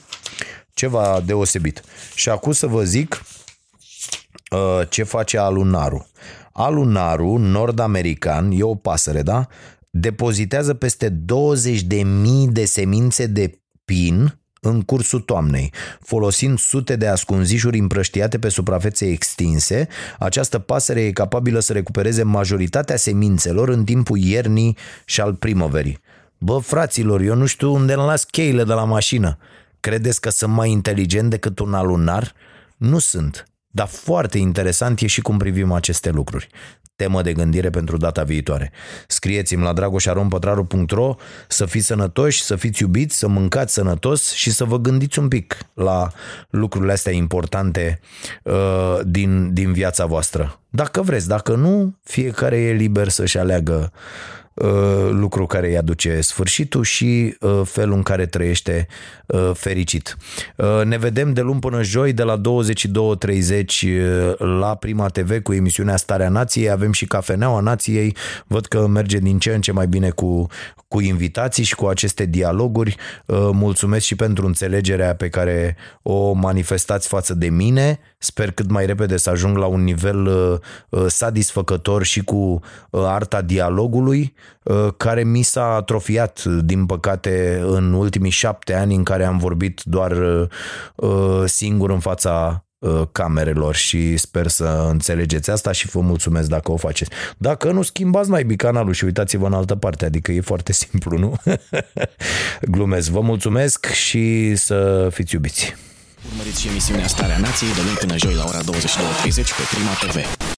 Speaker 2: Ceva deosebit. Și acum să vă zic uh, ce face alunarul. Alunarul nord-american e o pasăre, da? Depozitează peste 20.000 de semințe de pin în cursul toamnei. Folosind sute de ascunzișuri împrăștiate pe suprafețe extinse, această pasăre e capabilă să recupereze majoritatea semințelor în timpul iernii și al primăverii. Bă, fraților, eu nu știu unde îmi las cheile de la mașină. Credeți că sunt mai inteligent decât un alunar? Nu sunt. Dar foarte interesant e și cum privim aceste lucruri temă de gândire pentru data viitoare. Scrieți-mi la dragoșarompătraru.ro să fiți sănătoși, să fiți iubiți, să mâncați sănătos și să vă gândiți un pic la lucrurile astea importante uh, din, din viața voastră. Dacă vreți, dacă nu, fiecare e liber să-și aleagă Uh, lucru care îi aduce sfârșitul și uh, felul în care trăiește uh, fericit. Ne vedem de luni până joi de la 22.30 la Prima TV cu emisiunea Starea Nației. Avem și Cafeneaua Nației. Văd că merge din ce în ce mai bine cu, cu invitații și cu aceste dialoguri. Mulțumesc și pentru înțelegerea pe care o manifestați față de mine. Sper cât mai repede să ajung la un nivel satisfăcător și cu arta dialogului uh, care mi s-a atrofiat, din păcate, în ultimii șapte ani în care am vorbit doar uh, singur în fața camerelor și sper să înțelegeți asta și vă mulțumesc dacă o faceți. Dacă nu, schimbați mai canalul și uitați-vă în altă parte, adică e foarte simplu, nu? Glumesc. Vă mulțumesc și să fiți iubiți.
Speaker 1: Urmăriți și emisiunea Starea Nației de luni până joi la ora 22.30 pe Prima TV.